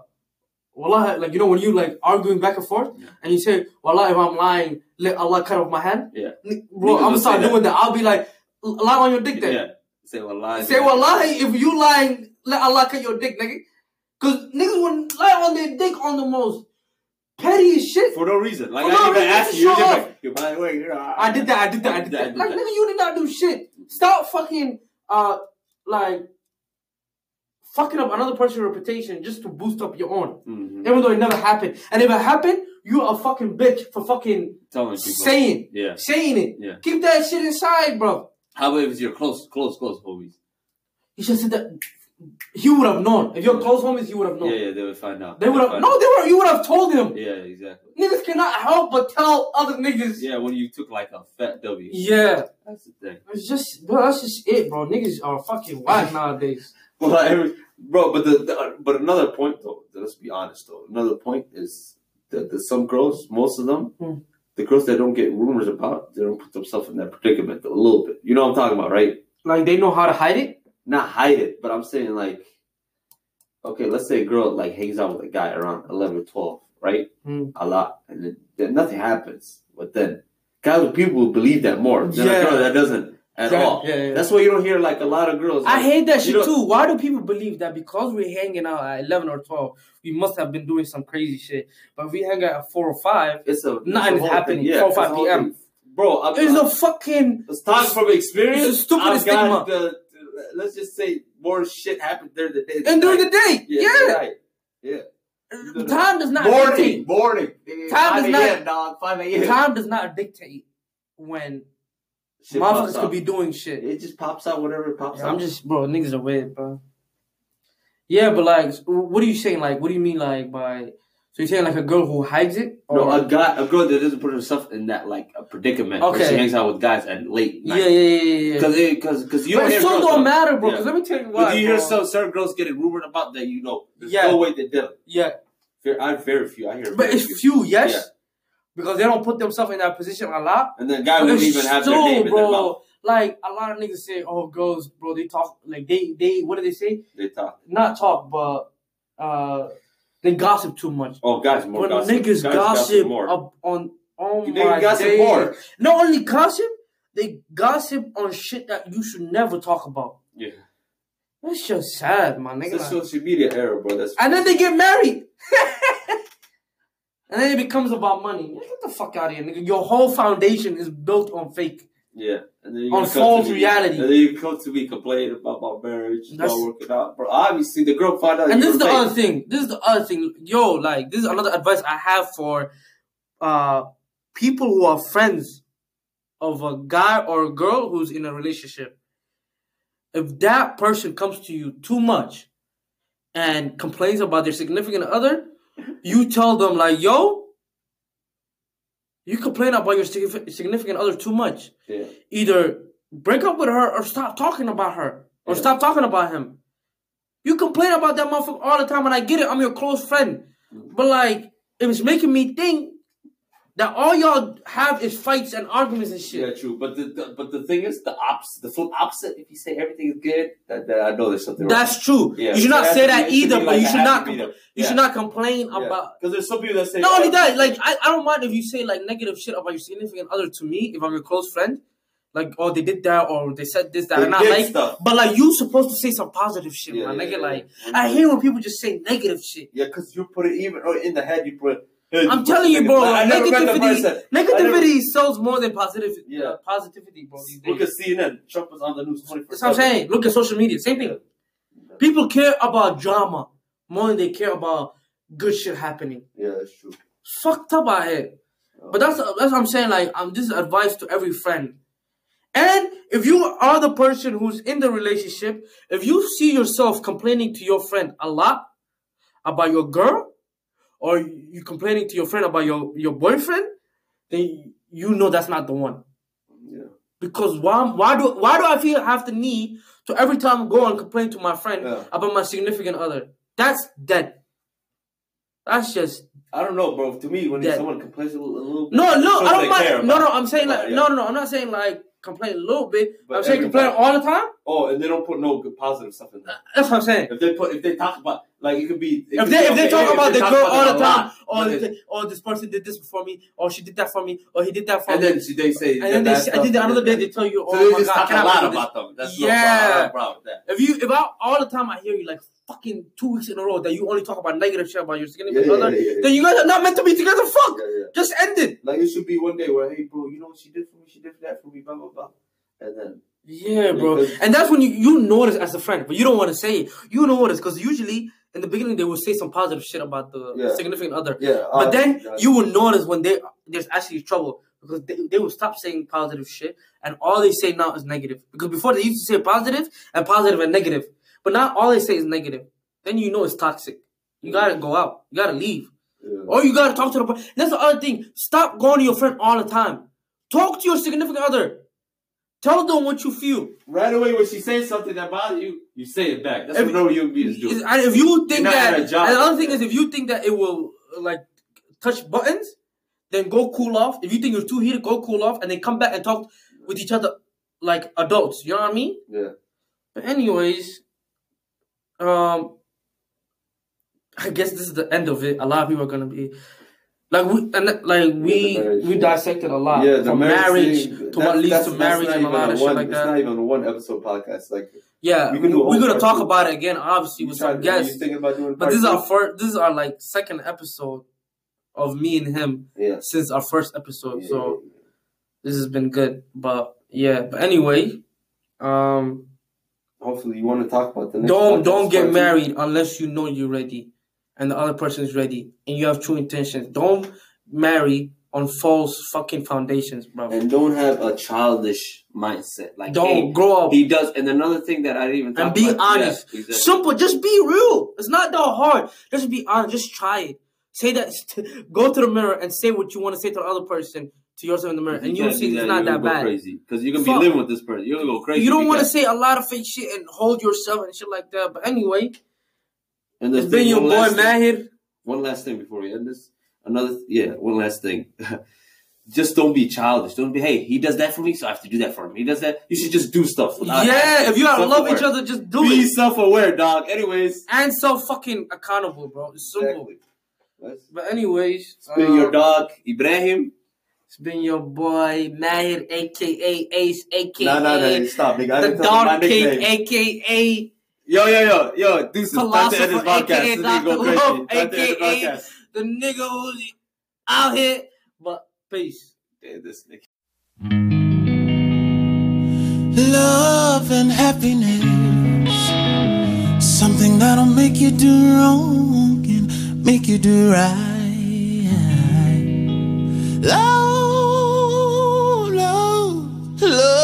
[SPEAKER 3] Wallah, like you know when you like arguing back and forth
[SPEAKER 5] Yeah.
[SPEAKER 3] and you say Wallah if I'm lying let Allah cut off my hand
[SPEAKER 5] Yeah.
[SPEAKER 3] Bro
[SPEAKER 5] Niggas
[SPEAKER 3] I'm start
[SPEAKER 5] that.
[SPEAKER 3] doing that I'll be like lie on your dick then
[SPEAKER 5] yeah. Say lie.
[SPEAKER 3] say Wallah if you lying let Allah cut your dick nigga cause niggas would lie on their dick on the most petty shit
[SPEAKER 5] for no reason. Like
[SPEAKER 3] For
[SPEAKER 5] I
[SPEAKER 3] no
[SPEAKER 5] even asked you, you're just like, "Yo, by the way,
[SPEAKER 3] I did that. I did that. I did that. Like, nigga, you did not do shit. Stop fucking, uh, like, fucking up another person's reputation just to boost up your own.
[SPEAKER 5] Mhm.
[SPEAKER 3] Even though it never happened. And if it happened, you a fucking bitch for fucking
[SPEAKER 5] Telling people.
[SPEAKER 3] saying,
[SPEAKER 5] Yeah.
[SPEAKER 3] saying it.
[SPEAKER 5] Yeah.
[SPEAKER 3] Keep that shit inside, bro.
[SPEAKER 5] How about if it's your close, close, close homies?
[SPEAKER 3] He should said that. He would have known. If you're close homies, he would have known.
[SPEAKER 5] Yeah, yeah, they would find out.
[SPEAKER 3] They would have. No,
[SPEAKER 5] out.
[SPEAKER 3] they were. You would have told him.
[SPEAKER 5] Yeah, exactly.
[SPEAKER 3] Niggas cannot help but tell other niggas.
[SPEAKER 5] Yeah, when you took like a fat W.
[SPEAKER 3] Yeah.
[SPEAKER 5] That's the thing.
[SPEAKER 3] It's just, bro, that's just it, bro. Niggas are fucking whack nowadays. [LAUGHS]
[SPEAKER 5] Well, every, bro, but the, the but another point though, let's be honest though. Another point is that, that some girls, most of them,
[SPEAKER 3] Hmm.
[SPEAKER 5] the girls that don't get rumors about, they don't put themselves in that predicament though, a little bit. You know what I'm talking about, right?
[SPEAKER 3] Like they know how to hide it.
[SPEAKER 5] Not hide it, but I'm saying like, okay, let's say a girl like hangs out with a guy around 11 or 12, right?
[SPEAKER 3] Hmm.
[SPEAKER 5] A lot, and then, then nothing happens. But then, guys, people will believe that more than
[SPEAKER 3] Yeah.
[SPEAKER 5] a girl that doesn't at
[SPEAKER 3] Yeah,
[SPEAKER 5] all.
[SPEAKER 3] yeah, yeah.
[SPEAKER 5] That's why you don't hear like a lot of girls.
[SPEAKER 3] I hate that shit too. Why do people believe that because we're hanging out at eleven or twelve, we must have been doing some crazy shit? But if we hang out at four or five,
[SPEAKER 5] It's a it's
[SPEAKER 3] Nothing
[SPEAKER 5] a
[SPEAKER 3] is happening.
[SPEAKER 5] thing.
[SPEAKER 3] 4
[SPEAKER 5] it's a
[SPEAKER 3] 5 PM.
[SPEAKER 5] Bro, I'm,
[SPEAKER 3] it's a fucking
[SPEAKER 5] it's talking from experience.
[SPEAKER 3] It's stupidest
[SPEAKER 5] I've
[SPEAKER 3] stigma.
[SPEAKER 5] The, let's just say more shit happen during the day.
[SPEAKER 3] and during the day,
[SPEAKER 5] yeah,
[SPEAKER 3] yeah.
[SPEAKER 5] yeah.
[SPEAKER 3] Uh, time does not
[SPEAKER 5] morning,
[SPEAKER 3] dictate.
[SPEAKER 5] morning.
[SPEAKER 3] Time does not-
[SPEAKER 5] dog. Five a.m.
[SPEAKER 3] Time does not dictate when
[SPEAKER 5] Shit pops
[SPEAKER 3] motherfuckers could be doing shit.
[SPEAKER 5] It just pops out whatever it pops
[SPEAKER 3] Yeah,
[SPEAKER 5] out.
[SPEAKER 3] I'm just, bro, niggas are weird, bro. Yeah, but like, what are you saying? Like, what do you mean, like, by. So you're saying, like, a girl who hides it?
[SPEAKER 5] no, a guy, a girl that doesn't put herself in that like a predicament. where
[SPEAKER 3] Okay.
[SPEAKER 5] she hangs out with guys at late
[SPEAKER 3] yeah,
[SPEAKER 5] night.
[SPEAKER 3] yeah, yeah, yeah.
[SPEAKER 5] Because because because you
[SPEAKER 3] But
[SPEAKER 5] don't
[SPEAKER 3] it still don't matter, bro.
[SPEAKER 5] Yeah.
[SPEAKER 3] Because let me tell you why.
[SPEAKER 5] But do you hear
[SPEAKER 3] bro.
[SPEAKER 5] some certain girls getting rumored about that? You know, there's
[SPEAKER 3] Yeah.
[SPEAKER 5] no way they did it.
[SPEAKER 3] Yeah,
[SPEAKER 5] Very- I have very few. I hear,
[SPEAKER 3] but
[SPEAKER 5] very
[SPEAKER 3] it's few, yes. Because they don't put themselves in that position a lot.
[SPEAKER 5] and the guy wouldn't even have
[SPEAKER 3] still,
[SPEAKER 5] their name in their mouth.
[SPEAKER 3] bro. Like a lot of niggas say, "Oh, girls, bro, they talk like they they what do they say?
[SPEAKER 5] They talk.
[SPEAKER 3] Not talk, but uh, they gossip too much."
[SPEAKER 5] Oh, guys, more
[SPEAKER 3] When
[SPEAKER 5] gossip.
[SPEAKER 3] niggas
[SPEAKER 5] Guys
[SPEAKER 3] gossip
[SPEAKER 5] more.
[SPEAKER 3] up on oh
[SPEAKER 5] They
[SPEAKER 3] my
[SPEAKER 5] gossip
[SPEAKER 3] days.
[SPEAKER 5] more.
[SPEAKER 3] Not only gossip, they gossip on shit that you should never talk about.
[SPEAKER 5] Yeah.
[SPEAKER 3] That's just sad, my
[SPEAKER 5] It's
[SPEAKER 3] nigga.
[SPEAKER 5] the
[SPEAKER 3] Like-
[SPEAKER 5] social media era, bro. That's
[SPEAKER 3] and then they get married. [LAUGHS] and then it becomes about money. Get the fuck out of here, nigga. Your whole foundation is built on fake.
[SPEAKER 5] yeah. And then
[SPEAKER 3] On false reality.
[SPEAKER 5] And then you come to me complaining about my marriage, it's
[SPEAKER 3] That's-
[SPEAKER 5] not working out, bro. Obviously, the girl found out.
[SPEAKER 3] And this is the other thing. This is the other thing. Yo, like this is another advice I have for uh people who are friends of a guy or a girl who's in a relationship. If that person comes to you too much and complains about their significant other, you tell them like, "Yo, you complain about your significant other too much.
[SPEAKER 5] Yeah.
[SPEAKER 3] Either break up with her or stop talking about her or
[SPEAKER 5] Yeah.
[SPEAKER 3] stop talking about him." You complain about that motherfucker all the time, and I get it. I'm your close friend, mm. but like, it was making me think that all y'all have is fights and arguments and shit.
[SPEAKER 5] Yeah, true. But the, the but the thing is, the opposite, the flip opposite. If you say everything is good, that, that I know there's something wrong.
[SPEAKER 3] That's true.
[SPEAKER 5] Yeah,
[SPEAKER 3] you should not say that
[SPEAKER 5] be- it should
[SPEAKER 3] either, but
[SPEAKER 5] like
[SPEAKER 3] you should not. Com- you should not complain about.
[SPEAKER 5] because there's some people that say
[SPEAKER 3] Not only
[SPEAKER 5] oh,
[SPEAKER 3] that, like I, I don't mind if you say like negative shit about your significant other to me if I'm your close friend, like oh they did that or they said this that
[SPEAKER 5] they
[SPEAKER 3] and I like.
[SPEAKER 5] stuff.
[SPEAKER 3] But like you supposed to say some positive shit,
[SPEAKER 5] Yeah,
[SPEAKER 3] man.
[SPEAKER 5] yeah, yeah,
[SPEAKER 3] like. I hate when people just say negative shit.
[SPEAKER 5] Yeah, because you put it even or in the head. You put.
[SPEAKER 3] I'm telling you, bro.
[SPEAKER 5] Never
[SPEAKER 3] Negativity, negativity sells more than positivity.
[SPEAKER 5] Yeah.
[SPEAKER 3] uh, positivity, bro.
[SPEAKER 5] Look at CNN. Trump was on the news 24
[SPEAKER 3] That's what I'm saying. Look at social media. Same thing. People care about drama more than they care about good shit happening.
[SPEAKER 5] Yeah, that's true.
[SPEAKER 3] Fucked up out here. But that's that's what I'm saying. Like, um, this is advice to every friend. And if you are the person who's in the relationship, if you see yourself complaining to your friend a lot about your girl, or you complaining to your friend about your your boyfriend, then you know that's not the one.
[SPEAKER 5] Yeah.
[SPEAKER 3] Because why why do why do I feel have the need to every time go and complain to my friend
[SPEAKER 5] Yeah.
[SPEAKER 3] about my significant other? That's dead. That's just
[SPEAKER 5] I don't know, bro. To me, when
[SPEAKER 3] Yeah.
[SPEAKER 5] someone complains a little, a little bit,
[SPEAKER 3] no, no. I don't mind. No, no, I'm saying like
[SPEAKER 5] Yeah.
[SPEAKER 3] no, no, no. I'm not saying like complain a little bit.
[SPEAKER 5] But
[SPEAKER 3] I'm saying complain all the time.
[SPEAKER 5] Oh, and they don't put no good positive stuff in there.
[SPEAKER 3] Uh, that's what I'm saying.
[SPEAKER 5] If they put, if they talk about, like it could be. it
[SPEAKER 3] If
[SPEAKER 5] could
[SPEAKER 3] they
[SPEAKER 5] be
[SPEAKER 3] if they talk
[SPEAKER 5] if
[SPEAKER 3] about
[SPEAKER 5] they
[SPEAKER 3] the girl all the time, or they
[SPEAKER 5] it-
[SPEAKER 3] oh this person did this for me, or she did that for me, or he did that for
[SPEAKER 5] and
[SPEAKER 3] me,
[SPEAKER 5] then they say,
[SPEAKER 3] and then they and then another day they tell you, oh
[SPEAKER 5] So they
[SPEAKER 3] my
[SPEAKER 5] just
[SPEAKER 3] god,
[SPEAKER 5] talk a lot about them. That's
[SPEAKER 3] Yeah.
[SPEAKER 5] no problem. I have a problem with that.
[SPEAKER 3] If you if I all the time I hear you like fucking two weeks in a row that you only talk about negative shit about your significant
[SPEAKER 5] yeah,
[SPEAKER 3] other,
[SPEAKER 5] yeah, yeah,
[SPEAKER 3] then you guys are not meant to be together. Fuck, just end it.
[SPEAKER 5] Like it should be one day where, hey, bro, you know what she did for me? She did that for me, blah blah blah. And then
[SPEAKER 3] Yeah, bro. And that's when you, you notice as a friend, but you don't want to say it. You notice because usually in the beginning they will say some positive shit about the
[SPEAKER 5] Yeah.
[SPEAKER 3] significant other.
[SPEAKER 5] yeah,
[SPEAKER 3] But then
[SPEAKER 5] yeah.
[SPEAKER 3] you will notice when they there's actually trouble because they, they will stop saying positive shit and all they say now is negative. Because before they used to say positive and positive and negative. But now all they say is negative. Then you know it's toxic. You gotta go out. You gotta leave.
[SPEAKER 5] Yeah.
[SPEAKER 3] Or you gotta talk to the person. That's the other thing. Stop going to your friend all the time. Talk to your significant other. Tell them what you feel.
[SPEAKER 5] right away when she says something that bothers you, you say it back. That's
[SPEAKER 3] If-
[SPEAKER 5] what no human beings do.
[SPEAKER 3] And if you think that,
[SPEAKER 5] at a job.
[SPEAKER 3] and the other thing is, if you think that it will like touch buttons, then go cool off. If you think you're too heated, go cool off, and then come back and talk with each other like adults. You know what I mean?
[SPEAKER 5] Yeah.
[SPEAKER 3] But anyways, um, I guess this is the end of it. A lot of people are gonna be like we and like we
[SPEAKER 5] marriage
[SPEAKER 3] we dissected a lot
[SPEAKER 5] Yeah, the
[SPEAKER 3] from
[SPEAKER 5] marriage,
[SPEAKER 3] marriage
[SPEAKER 5] thing,
[SPEAKER 3] to what leads to marriage and a lot of
[SPEAKER 5] one,
[SPEAKER 3] shit like
[SPEAKER 5] It's not even a one episode podcast. Like
[SPEAKER 3] Yeah,
[SPEAKER 5] We can
[SPEAKER 3] we're gonna talk
[SPEAKER 5] two.
[SPEAKER 3] about it again, obviously with some guests. But this is our first. This is our like second episode of me and him
[SPEAKER 5] Yeah.
[SPEAKER 3] since our first episode.
[SPEAKER 5] Yeah,
[SPEAKER 3] So this has been good. But yeah. But anyway, um,
[SPEAKER 5] hopefully you want to talk about the next
[SPEAKER 3] don't don't get married unless you know you're ready and the other person is ready and you have true intentions don't marry on false fucking foundations bro
[SPEAKER 5] and don't have a childish mindset. Like
[SPEAKER 3] don't
[SPEAKER 5] hey,
[SPEAKER 3] grow up
[SPEAKER 5] he does. And another thing that I didn't even talk
[SPEAKER 3] and be
[SPEAKER 5] about-
[SPEAKER 3] honest
[SPEAKER 5] Yeah, exactly.
[SPEAKER 3] simple just be real it's not that hard just be honest just try it say that [LAUGHS] go to the mirror and say what you want to say to the other person to yourself in the mirror and
[SPEAKER 5] you
[SPEAKER 3] you'll see it's not that
[SPEAKER 5] go
[SPEAKER 3] bad
[SPEAKER 5] Crazy because you're gonna
[SPEAKER 3] Fuck.
[SPEAKER 5] be living with this person. You're gonna go crazy.
[SPEAKER 3] you don't want to say a lot of fake shit and hold yourself and shit like that but anyway
[SPEAKER 5] And
[SPEAKER 3] it's been your boy Mahir
[SPEAKER 5] One last thing before we end this. Another, yeah, one last thing. [LAUGHS] just don't be childish. Don't be, hey, he does that for me, so I have to do that for him. He does that. You should just do stuff.
[SPEAKER 3] yeah if you gotta love each other just do
[SPEAKER 5] Be
[SPEAKER 3] it Be
[SPEAKER 5] self-aware, dog. Anyways,
[SPEAKER 3] and so fucking accountable bro it's simple
[SPEAKER 5] Exactly.
[SPEAKER 3] But anyways
[SPEAKER 5] it's been your
[SPEAKER 3] uh,
[SPEAKER 5] dog, Ibrahim.
[SPEAKER 3] It's been your boy Mahir, aka Ace, aka
[SPEAKER 5] No, no, no, stop, nigga.
[SPEAKER 3] The
[SPEAKER 5] didn't tell you my
[SPEAKER 3] Dog King, aka
[SPEAKER 5] Yo, yo, yo, yo, Deuces. Time to this podcast. This nigga go crazy. The podcast.
[SPEAKER 3] The nigga who's out here, but peace.
[SPEAKER 5] This nigga.
[SPEAKER 2] Love and happiness. Something that'll make you do wrong and make you do right. Love, love, love.